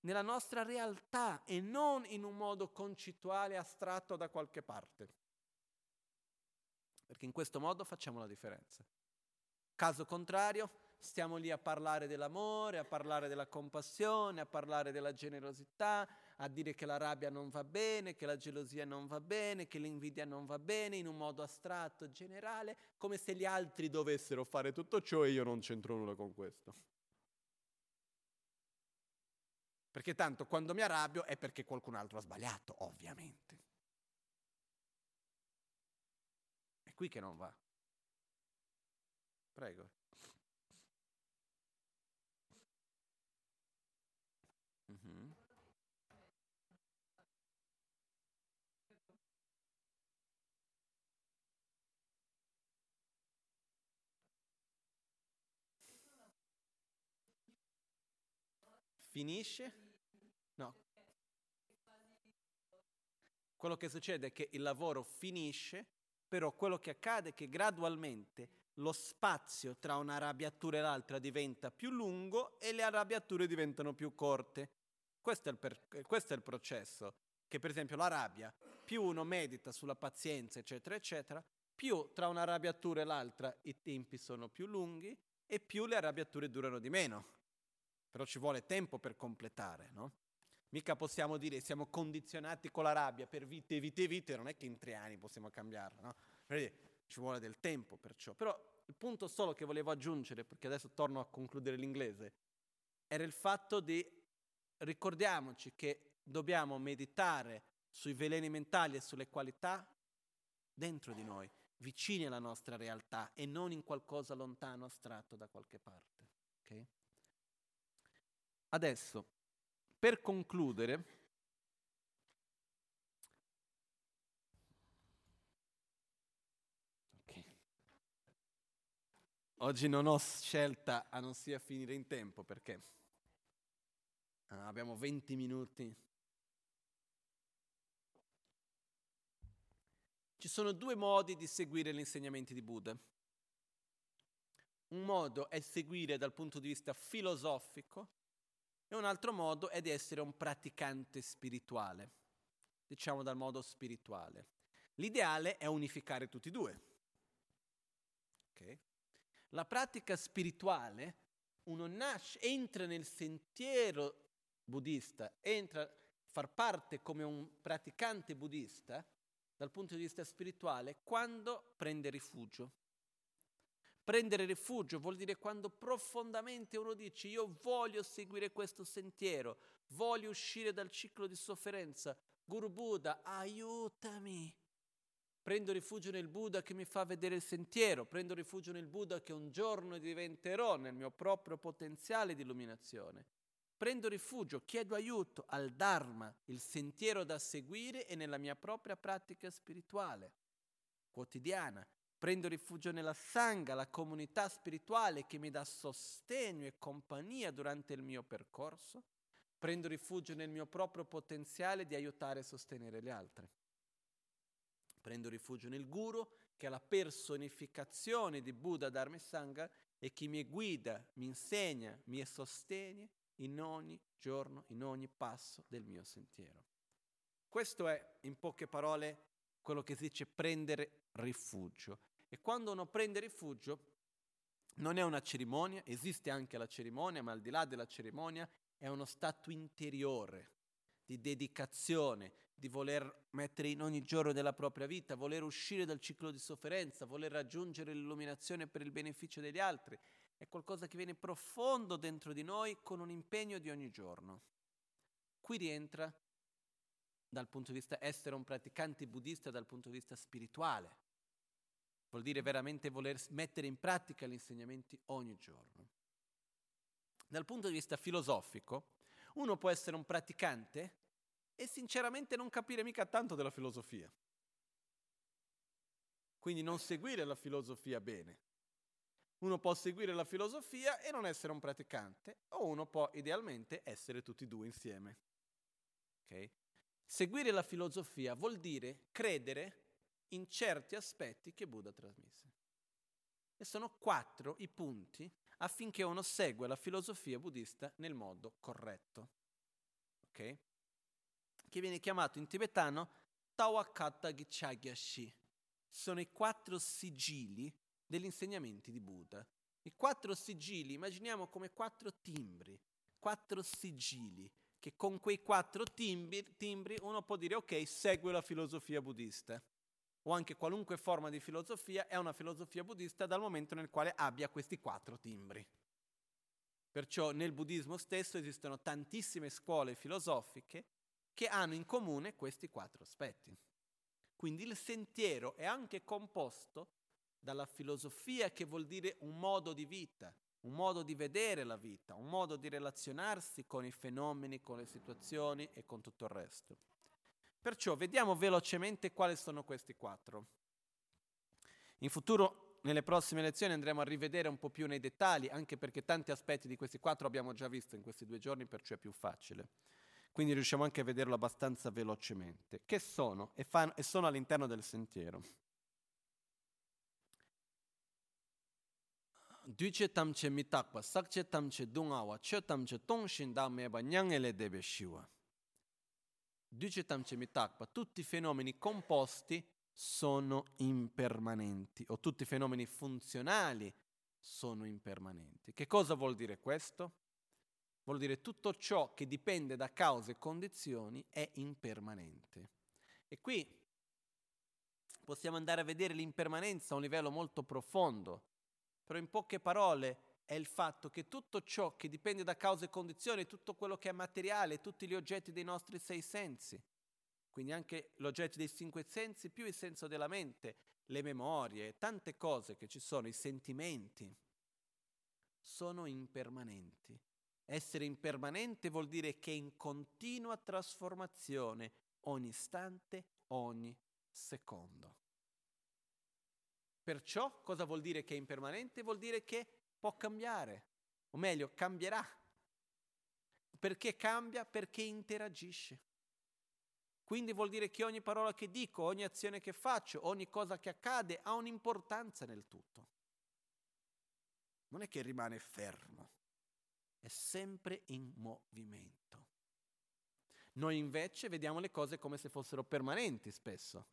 Speaker 1: nella nostra realtà e non in un modo concettuale astratto da qualche parte. Perché in questo modo facciamo la differenza. Caso contrario, stiamo lì a parlare dell'amore, a parlare della compassione, a parlare della generosità, a dire che la rabbia non va bene, che la gelosia non va bene, che l'invidia non va bene, in un modo astratto, generale, come se gli altri dovessero fare tutto ciò e io non c'entro nulla con questo. Perché tanto quando mi arrabbio è perché qualcun altro ha sbagliato, ovviamente. È qui che non va. Prego. Finisce? No. Quello che succede è che il lavoro finisce, però quello che accade è che gradualmente lo spazio tra una arrabbiatura e l'altra diventa più lungo e le arrabbiature diventano più corte. Questo è il, per, questo è il processo, che per esempio la rabbia, più uno medita sulla pazienza, eccetera, eccetera, più tra una arrabbiatura e l'altra i tempi sono più lunghi e più le arrabbiature durano di meno però ci vuole tempo per completare, no? Mica possiamo dire siamo condizionati con la rabbia per vite vite vite, non è che in tre anni possiamo cambiarla, no? Ci vuole del tempo perciò. Però il punto solo che volevo aggiungere, perché adesso torno a concludere l'inglese, era il fatto di ricordiamoci che dobbiamo meditare sui veleni mentali e sulle qualità dentro di noi, vicini alla nostra realtà e non in qualcosa lontano, astratto da qualche parte. Okay? Adesso, per concludere, Oggi non ho scelta a non sia finire in tempo perché abbiamo 20 minuti. Ci sono due modi di seguire gli insegnamenti di Buddha. Un modo è seguire dal punto di vista filosofico e un altro modo è di essere un praticante spirituale, diciamo dal modo spirituale. L'ideale è unificare tutti e due. Okay? La pratica spirituale, uno nasce, entra nel sentiero buddista, entra a far parte come un praticante buddista dal punto di vista spirituale quando prende rifugio. Prendere rifugio vuol dire quando profondamente uno dice io voglio seguire questo sentiero, voglio uscire dal ciclo di sofferenza. Guru Buddha, aiutami. Prendo rifugio nel Buddha che mi fa vedere il sentiero, prendo rifugio nel Buddha che un giorno diventerò nel mio proprio potenziale di illuminazione. Prendo rifugio, chiedo aiuto al Dharma, il sentiero da seguire e nella mia propria pratica spirituale, quotidiana. Prendo rifugio nella Sangha, la comunità spirituale che mi dà sostegno e compagnia durante il mio percorso. Prendo rifugio nel mio proprio potenziale di aiutare e sostenere gli altri. Prendo rifugio nel Guru, che è la personificazione di Buddha, Dharma e Sangha, e chi mi guida, mi insegna, mi sostiene in ogni giorno, in ogni passo del mio sentiero. Questo è, in poche parole, quello che si dice prendere rifugio. E quando uno prende rifugio, non è una cerimonia, esiste anche la cerimonia, ma al di là della cerimonia è uno stato interiore di dedicazione, di voler mettere in ogni giorno della propria vita, voler uscire dal ciclo di sofferenza, voler raggiungere l'illuminazione per il beneficio degli altri. È qualcosa che viene profondo dentro di noi con un impegno di ogni giorno. Qui rientra dal punto di vista essere un praticante buddista dal punto di vista spirituale. Vuol dire veramente voler mettere in pratica gli insegnamenti ogni giorno. Dal punto di vista filosofico, uno può essere un praticante e sinceramente non capire mica tanto della filosofia. Quindi non seguire la filosofia bene. Uno può seguire la filosofia e non essere un praticante, o uno può idealmente essere tutti e due insieme. Okay? Seguire la filosofia vuol dire credere in certi aspetti che Buddha trasmise. E sono quattro i punti affinché uno segua la filosofia buddista nel modo corretto. Ok? Che viene chiamato in tibetano Tawakata Gichagyashi. Sono i quattro sigilli degli insegnamenti di Buddha. I quattro sigilli, immaginiamo come quattro timbri, quattro sigilli, che con quei quattro timbri, timbri uno può dire ok, segue la filosofia buddista o anche qualunque forma di filosofia è una filosofia buddista dal momento nel quale abbia questi quattro timbri. Perciò nel buddismo stesso esistono tantissime scuole filosofiche che hanno in comune questi quattro aspetti. Quindi il sentiero è anche composto dalla filosofia che vuol dire un modo di vita, un modo di vedere la vita, un modo di relazionarsi con i fenomeni, con le situazioni e con tutto il resto. Perciò vediamo velocemente quali sono questi quattro. In futuro, nelle prossime lezioni, andremo a rivedere un po' più nei dettagli, anche perché tanti aspetti di questi quattro abbiamo già visto in questi due giorni, perciò è più facile. Quindi riusciamo anche a vederlo abbastanza velocemente. Che sono? E, fan- e sono all'interno del sentiero. Duce tamche mitakpa, sakche tamche dungawa, che tamche tongshin da meba nyangele debe shiwa. Ducetam Cemitakpa, tutti i fenomeni composti sono impermanenti o tutti i fenomeni funzionali sono impermanenti. Che cosa vuol dire questo? vuol dire tutto ciò che dipende da cause e condizioni è impermanente. E qui possiamo andare a vedere l'impermanenza a un livello molto profondo, però in poche parole è il fatto che tutto ciò che dipende da cause e condizioni, tutto quello che è materiale, tutti gli oggetti dei nostri sei sensi, quindi anche gli oggetti dei cinque sensi più il senso della mente, le memorie, tante cose che ci sono, i sentimenti, sono impermanenti. Essere impermanente vuol dire che è in continua trasformazione ogni istante, ogni secondo. Perciò cosa vuol dire che è impermanente? Vuol dire che può cambiare, o meglio, cambierà. Perché cambia? Perché interagisce. Quindi vuol dire che ogni parola che dico, ogni azione che faccio, ogni cosa che accade ha un'importanza nel tutto. Non è che rimane fermo, è sempre in movimento. Noi invece vediamo le cose come se fossero permanenti spesso.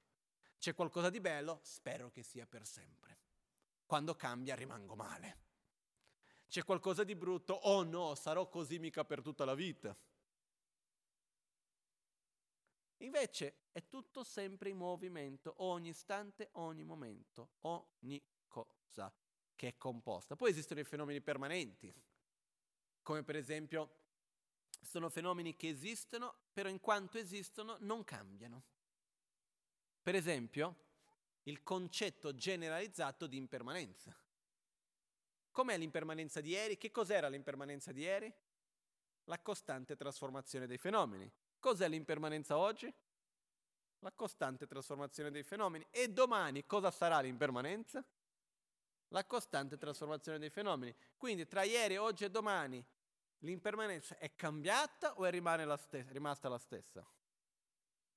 Speaker 1: C'è qualcosa di bello, spero che sia per sempre. Quando cambia rimango male c'è qualcosa di brutto, oh no, sarò così mica per tutta la vita. Invece è tutto sempre in movimento, ogni istante, ogni momento, ogni cosa che è composta. Poi esistono i fenomeni permanenti, come per esempio sono fenomeni che esistono, però in quanto esistono non cambiano. Per esempio, il concetto generalizzato di impermanenza. Com'è l'impermanenza di ieri? Che cos'era l'impermanenza di ieri? La costante trasformazione dei fenomeni. Cos'è l'impermanenza oggi? La costante trasformazione dei fenomeni. E domani cosa sarà l'impermanenza? La costante trasformazione dei fenomeni. Quindi tra ieri, oggi e domani l'impermanenza è cambiata o è la stes- rimasta la stessa?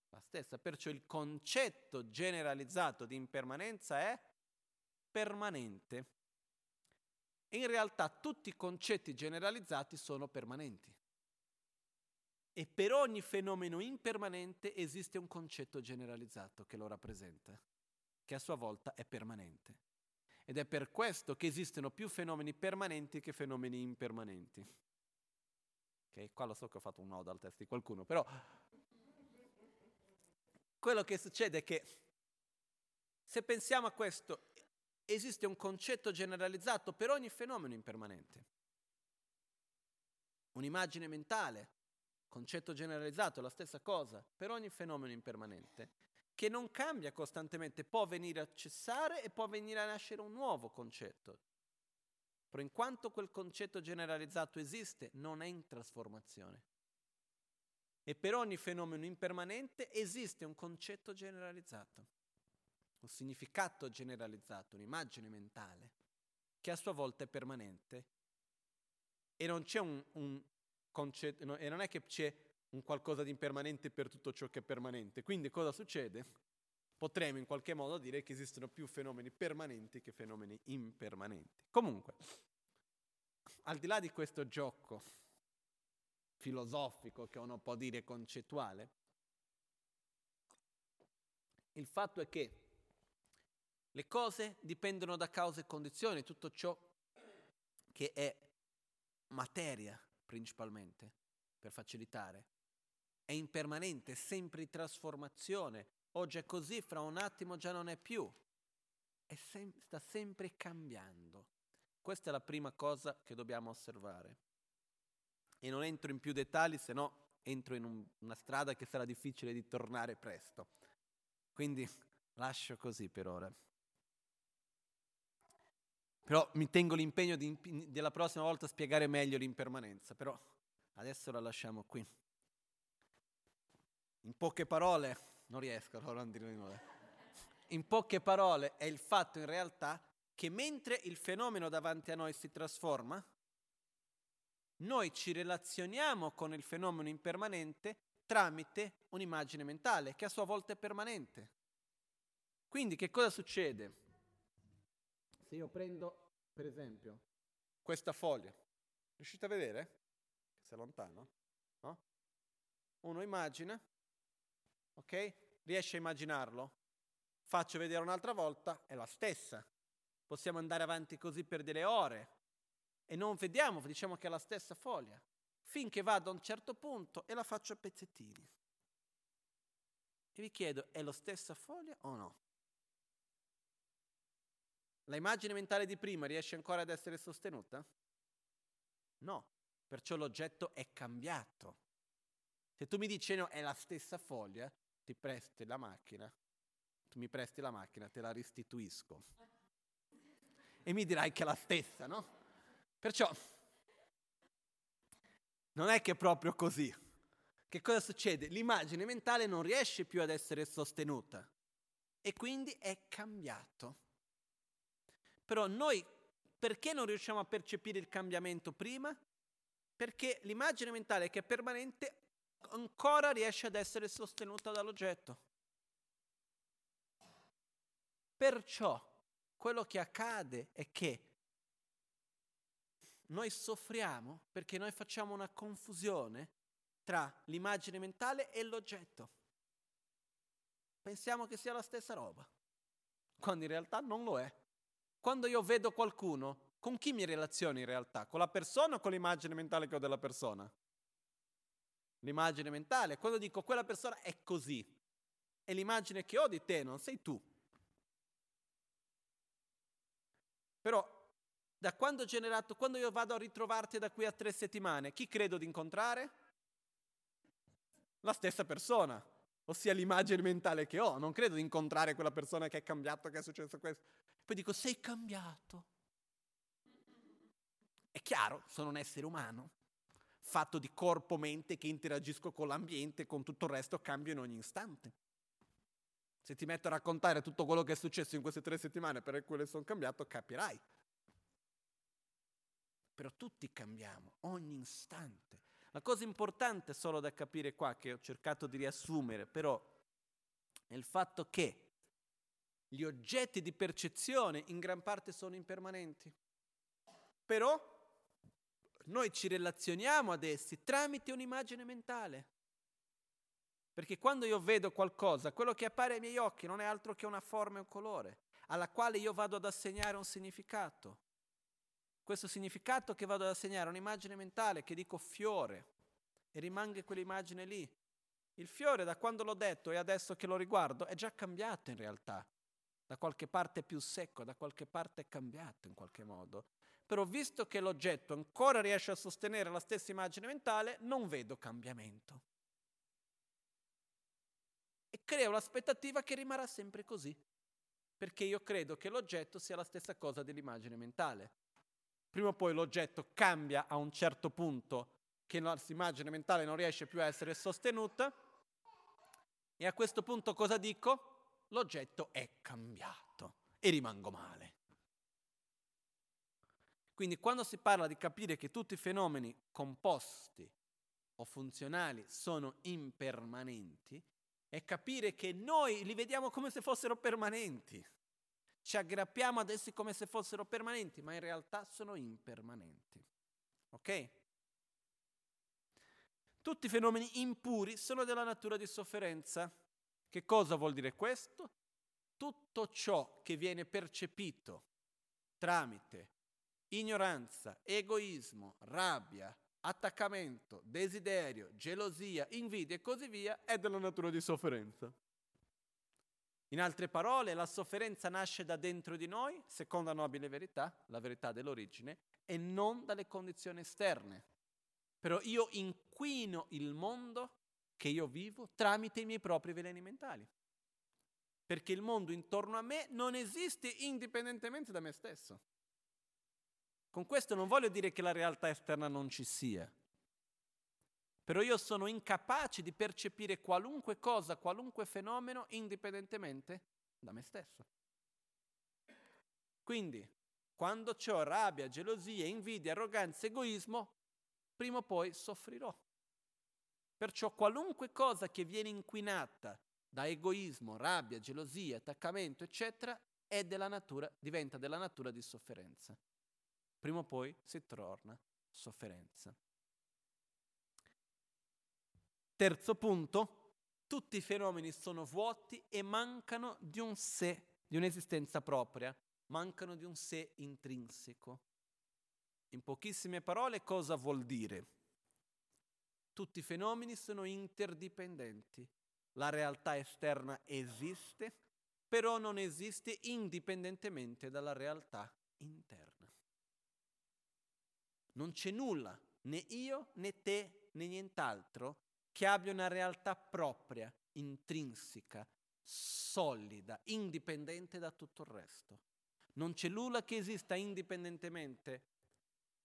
Speaker 1: La stessa. Perciò il concetto generalizzato di impermanenza è permanente in realtà tutti i concetti generalizzati sono permanenti. E per ogni fenomeno impermanente esiste un concetto generalizzato che lo rappresenta, che a sua volta è permanente. Ed è per questo che esistono più fenomeni permanenti che fenomeni impermanenti. Ok, qua lo so che ho fatto un nodo al test di qualcuno, però quello che succede è che se pensiamo a questo esiste un concetto generalizzato per ogni fenomeno impermanente. Un'immagine mentale, concetto generalizzato, la stessa cosa, per ogni fenomeno impermanente, che non cambia costantemente, può venire a cessare e può venire a nascere un nuovo concetto. Però in quanto quel concetto generalizzato esiste, non è in trasformazione. E per ogni fenomeno impermanente esiste un concetto generalizzato un significato generalizzato, un'immagine mentale, che a sua volta è permanente e non c'è un, un concetto, no, e non è che c'è un qualcosa di impermanente per tutto ciò che è permanente. Quindi cosa succede? Potremmo in qualche modo dire che esistono più fenomeni permanenti che fenomeni impermanenti. Comunque, al di là di questo gioco filosofico che uno può dire concettuale, il fatto è che le cose dipendono da cause e condizioni, tutto ciò che è materia principalmente, per facilitare. È impermanente, è sempre in trasformazione. Oggi è così, fra un attimo già non è più. È sem- sta sempre cambiando. Questa è la prima cosa che dobbiamo osservare. E non entro in più dettagli, se no entro in un- una strada che sarà difficile di tornare presto. Quindi lascio così per ora. Però mi tengo l'impegno di, della prossima volta spiegare meglio l'impermanenza, però adesso la lasciamo qui. In poche parole, non riesco allora a dire di nuovo. In poche parole è il fatto in realtà che mentre il fenomeno davanti a noi si trasforma, noi ci relazioniamo con il fenomeno impermanente tramite un'immagine mentale che a sua volta è permanente. Quindi che cosa succede? Se io prendo, per esempio, questa foglia, riuscite a vedere? Che sei lontano? No? Uno immagina, ok? Riesce a immaginarlo? Faccio vedere un'altra volta, è la stessa. Possiamo andare avanti così per delle ore e non vediamo, diciamo che è la stessa foglia. finché vado a un certo punto e la faccio a pezzettini. E vi chiedo, è la stessa foglia o no? La immagine mentale di prima riesce ancora ad essere sostenuta? No, perciò l'oggetto è cambiato. Se tu mi dici no, è la stessa foglia, ti presti la macchina, tu mi presti la macchina, te la restituisco. E mi dirai che è la stessa, no? Perciò non è che è proprio così. Che cosa succede? L'immagine mentale non riesce più ad essere sostenuta e quindi è cambiato. Però noi perché non riusciamo a percepire il cambiamento prima? Perché l'immagine mentale che è permanente ancora riesce ad essere sostenuta dall'oggetto. Perciò quello che accade è che noi soffriamo perché noi facciamo una confusione tra l'immagine mentale e l'oggetto. Pensiamo che sia la stessa roba, quando in realtà non lo è. Quando io vedo qualcuno, con chi mi relaziono in realtà? Con la persona o con l'immagine mentale che ho della persona? L'immagine mentale. Quando dico quella persona è così, e l'immagine che ho di te non sei tu. Però da quando ho generato, quando io vado a ritrovarti da qui a tre settimane, chi credo di incontrare? La stessa persona, ossia l'immagine mentale che ho. Non credo di incontrare quella persona che è cambiato, che è successo questo. Poi dico, sei cambiato. È chiaro, sono un essere umano, fatto di corpo, mente, che interagisco con l'ambiente, con tutto il resto, cambio in ogni istante. Se ti metto a raccontare tutto quello che è successo in queste tre settimane per cui sono cambiato, capirai però tutti cambiamo, ogni istante. La cosa importante solo da capire qua, che ho cercato di riassumere, però, è il fatto che gli oggetti di percezione in gran parte sono impermanenti. Però noi ci relazioniamo ad essi tramite un'immagine mentale. Perché quando io vedo qualcosa, quello che appare ai miei occhi non è altro che una forma e un colore, alla quale io vado ad assegnare un significato questo significato che vado ad assegnare a un'immagine mentale che dico fiore e rimanga quell'immagine lì. Il fiore da quando l'ho detto e adesso che lo riguardo è già cambiato in realtà. Da qualche parte è più secco, da qualche parte è cambiato in qualche modo. Però visto che l'oggetto ancora riesce a sostenere la stessa immagine mentale, non vedo cambiamento. E creo l'aspettativa che rimarrà sempre così, perché io credo che l'oggetto sia la stessa cosa dell'immagine mentale prima o poi l'oggetto cambia a un certo punto che la nostra immagine mentale non riesce più a essere sostenuta e a questo punto cosa dico? L'oggetto è cambiato e rimango male. Quindi quando si parla di capire che tutti i fenomeni composti o funzionali sono impermanenti, è capire che noi li vediamo come se fossero permanenti ci aggrappiamo ad essi come se fossero permanenti, ma in realtà sono impermanenti. Ok? Tutti i fenomeni impuri sono della natura di sofferenza. Che cosa vuol dire questo? Tutto ciò che viene percepito tramite ignoranza, egoismo, rabbia, attaccamento, desiderio, gelosia, invidia e così via è della natura di sofferenza. In altre parole, la sofferenza nasce da dentro di noi, secondo la nobile verità, la verità dell'origine, e non dalle condizioni esterne. Però io inquino il mondo che io vivo tramite i miei propri veleni mentali. Perché il mondo intorno a me non esiste indipendentemente da me stesso. Con questo non voglio dire che la realtà esterna non ci sia, però io sono incapace di percepire qualunque cosa, qualunque fenomeno indipendentemente da me stesso. Quindi, quando ho rabbia, gelosia, invidia, arroganza, egoismo, prima o poi soffrirò. Perciò qualunque cosa che viene inquinata da egoismo, rabbia, gelosia, attaccamento, eccetera, della natura, diventa della natura di sofferenza. Prima o poi si torna sofferenza. Terzo punto, tutti i fenomeni sono vuoti e mancano di un sé, di un'esistenza propria, mancano di un sé intrinseco. In pochissime parole cosa vuol dire? Tutti i fenomeni sono interdipendenti. La realtà esterna esiste, però non esiste indipendentemente dalla realtà interna. Non c'è nulla, né io né te né nient'altro, che abbia una realtà propria, intrinseca, solida, indipendente da tutto il resto. Non c'è nulla che esista indipendentemente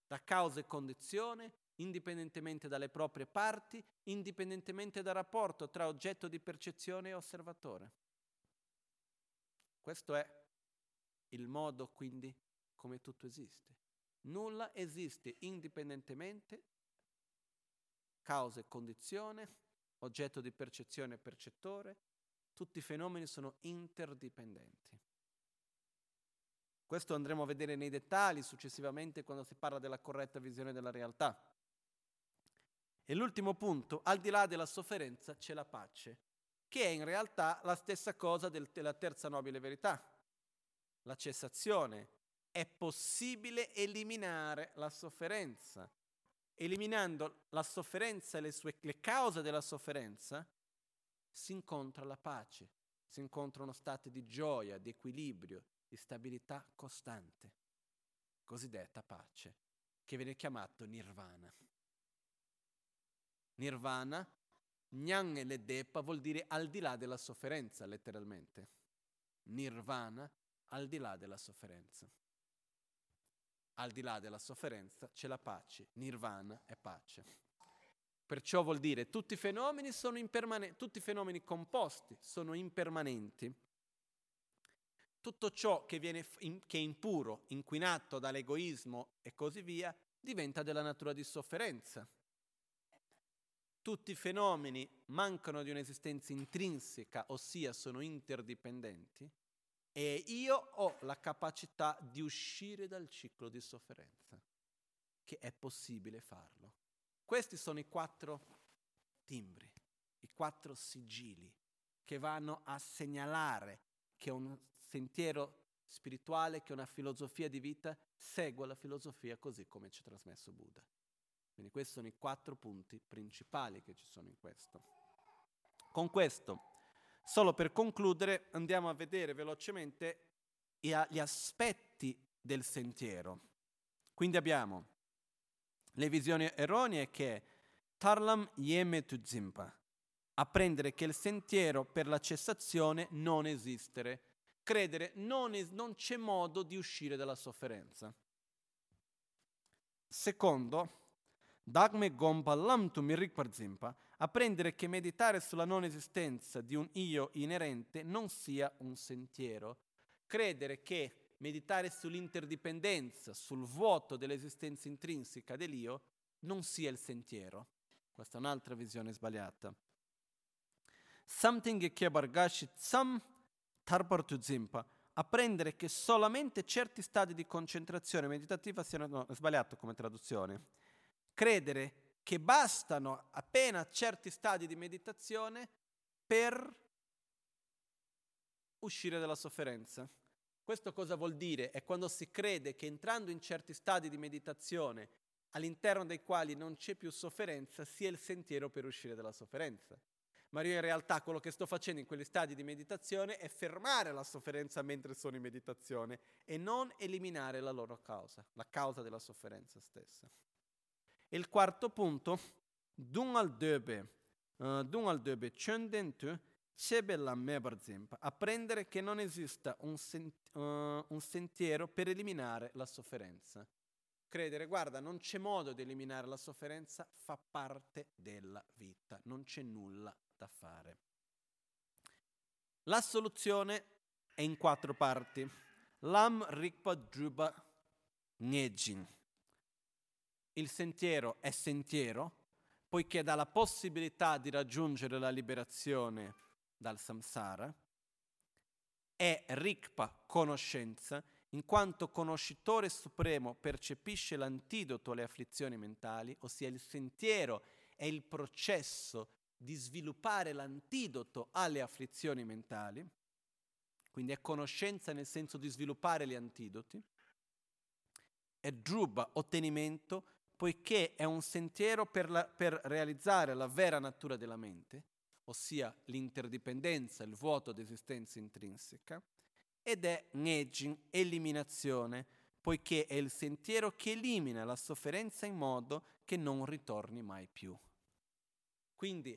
Speaker 1: da causa e condizione, indipendentemente dalle proprie parti, indipendentemente dal rapporto tra oggetto di percezione e osservatore. Questo è il modo quindi come tutto esiste. Nulla esiste indipendentemente, causa e condizione, oggetto di percezione e percettore, tutti i fenomeni sono interdipendenti. Questo andremo a vedere nei dettagli successivamente quando si parla della corretta visione della realtà. E l'ultimo punto, al di là della sofferenza c'è la pace, che è in realtà la stessa cosa del, della terza nobile verità, la cessazione. È possibile eliminare la sofferenza. Eliminando la sofferenza e le, sue, le cause della sofferenza, si incontra la pace, si incontrano stati di gioia, di equilibrio, di stabilità costante, cosiddetta pace, che viene chiamato nirvana. Nirvana, Gnan le Depa vuol dire al di là della sofferenza, letteralmente. Nirvana, al di là della sofferenza. Al di là della sofferenza c'è la pace, nirvana è pace. Perciò vuol dire tutti i fenomeni sono impermanenti, tutti i fenomeni composti sono impermanenti. Tutto ciò che, viene, che è impuro, inquinato dall'egoismo e così via, diventa della natura di sofferenza tutti i fenomeni mancano di un'esistenza intrinseca, ossia sono interdipendenti, e io ho la capacità di uscire dal ciclo di sofferenza, che è possibile farlo. Questi sono i quattro timbri, i quattro sigilli che vanno a segnalare che un sentiero spirituale, che una filosofia di vita segue la filosofia così come ci ha trasmesso Buddha. Quindi questi sono i quattro punti principali che ci sono in questo. Con questo, solo per concludere, andiamo a vedere velocemente gli aspetti del sentiero. Quindi abbiamo le visioni erronee che Tarlam Yeme Tuzimpa, apprendere che il sentiero per la cessazione non esistere, credere non, es- non c'è modo di uscire dalla sofferenza. Secondo, Dagme Gompalam tu mirik parzimpa, apprendere che meditare sulla non esistenza di un io inerente non sia un sentiero. Credere che meditare sull'interdipendenza, sul vuoto dell'esistenza intrinseca dell'io, non sia il sentiero. Questa è un'altra visione sbagliata. Something che bargashi tsam tarpartu zimpa, apprendere che solamente certi stadi di concentrazione meditativa siano... No, sbagliato come traduzione credere che bastano appena certi stadi di meditazione per uscire dalla sofferenza. Questo cosa vuol dire? È quando si crede che entrando in certi stadi di meditazione, all'interno dei quali non c'è più sofferenza, sia il sentiero per uscire dalla sofferenza. Ma io in realtà quello che sto facendo in quegli stadi di meditazione è fermare la sofferenza mentre sono in meditazione e non eliminare la loro causa, la causa della sofferenza stessa. Il quarto punto, dungal döbe, uh, dungal döbe chöndentu, Shebella Mebarzimp, apprendere che non esista un, sen- uh, un, sentiero per eliminare la sofferenza. Credere, guarda, non c'è modo di eliminare la sofferenza, fa parte della vita, non c'è nulla da fare. La soluzione è in quattro parti. Lam Rikpa Druba Nejin. Il sentiero è sentiero poiché dà la possibilità di raggiungere la liberazione dal samsara, è rikpa conoscenza, in quanto conoscitore supremo percepisce l'antidoto alle afflizioni mentali, ossia il sentiero è il processo di sviluppare l'antidoto alle afflizioni mentali, quindi è conoscenza nel senso di sviluppare gli antidoti, è druba, ottenimento, poiché è un sentiero per, la, per realizzare la vera natura della mente, ossia l'interdipendenza, il vuoto di esistenza intrinseca, ed è Nejin, eliminazione, poiché è il sentiero che elimina la sofferenza in modo che non ritorni mai più. Quindi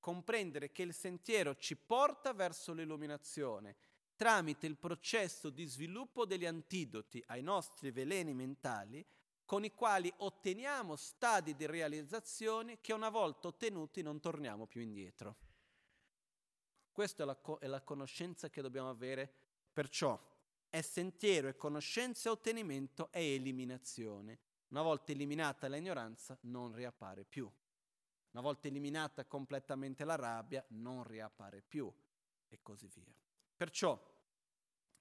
Speaker 1: comprendere che il sentiero ci porta verso l'illuminazione tramite il processo di sviluppo degli antidoti ai nostri veleni mentali con i quali otteniamo stadi di realizzazione che una volta ottenuti non torniamo più indietro. Questa è la, co- è la conoscenza che dobbiamo avere, perciò è sentiero, è conoscenza, è ottenimento, è eliminazione. Una volta eliminata l'ignoranza non riappare più. Una volta eliminata completamente la rabbia non riappare più e così via. Perciò,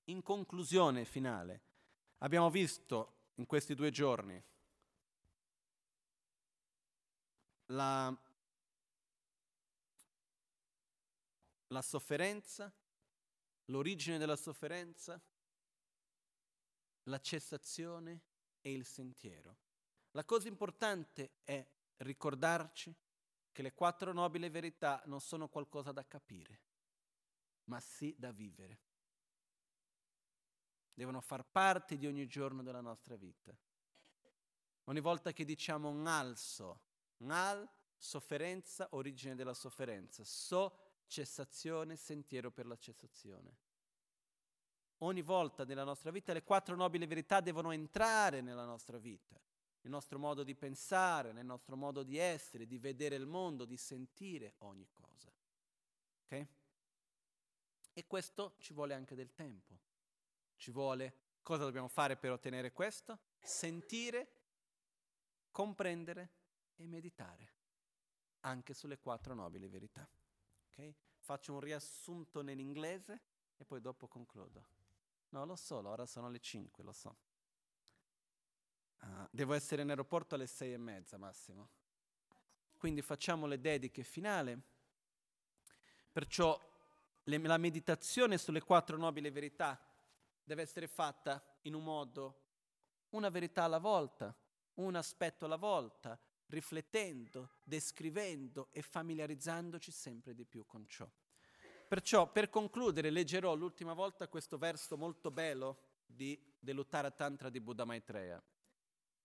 Speaker 1: in conclusione finale, abbiamo visto in questi due giorni la, la sofferenza, l'origine della sofferenza, la cessazione e il sentiero. La cosa importante è ricordarci che le quattro nobili verità non sono qualcosa da capire, ma sì da vivere devono far parte di ogni giorno della nostra vita. Ogni volta che diciamo nalso, nal, sofferenza, origine della sofferenza, so, cessazione, sentiero per la cessazione. Ogni volta nella nostra vita le quattro nobili verità devono entrare nella nostra vita, nel nostro modo di pensare, nel nostro modo di essere, di vedere il mondo, di sentire ogni cosa. Ok? E questo ci vuole anche del tempo. Ci vuole, cosa dobbiamo fare per ottenere questo? Sentire, comprendere e meditare anche sulle quattro nobili verità. Okay? Faccio un riassunto nell'inglese e poi dopo concludo. No, lo so, ora sono le 5, lo so. Uh, devo essere in aeroporto alle sei e mezza massimo. Quindi facciamo le dediche finali. Perciò le, la meditazione sulle quattro nobili verità deve essere fatta in un modo, una verità alla volta, un aspetto alla volta, riflettendo, descrivendo e familiarizzandoci sempre di più con ciò. Perciò, per concludere, leggerò l'ultima volta questo verso molto bello di, dell'Uttara Tantra di Buddha Maitreya.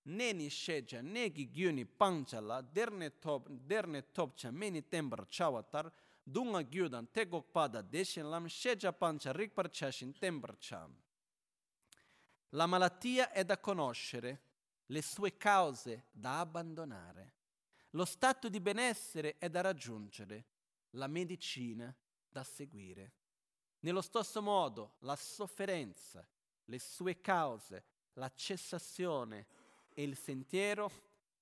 Speaker 1: Neni sheja negi gyuni panchala derne top derne topcha meni tembra chawatar dunga gyudan tegok pada deshin lam sheja pancha rikpar chashin tembra cham. La malattia è da conoscere, le sue cause da abbandonare. Lo stato di benessere è da raggiungere, la medicina da seguire. Nello stesso modo, la sofferenza, le sue cause, la cessazione e il sentiero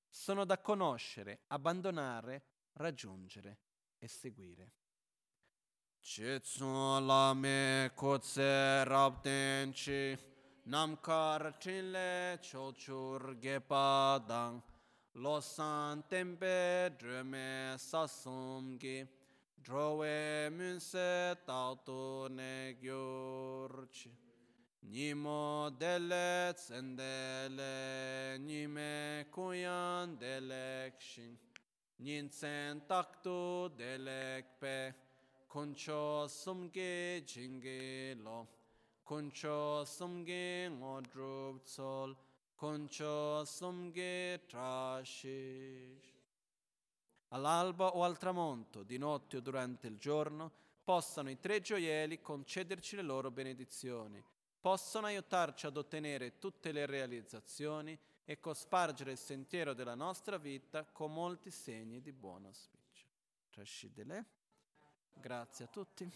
Speaker 1: sono da conoscere, abbandonare, raggiungere e seguire. Cetsun lame kotse rabdenci namkar chinle chochur gepa dang. Losan tempe dreme sasum gi. Drowe munse tautu ne gyorchi nimo dele tsendele nime kuyan delek shin ninsen taktu delek pe kuncho sumge jinge lo Concho sumge ngodrup tsol, concio sumge trashish. All'alba o al tramonto, di notte o durante il giorno, possano i tre gioielli concederci le loro benedizioni, possono aiutarci ad ottenere tutte le realizzazioni e cospargere il sentiero della nostra vita con molti segni di buon auspicio. Grazie a tutti.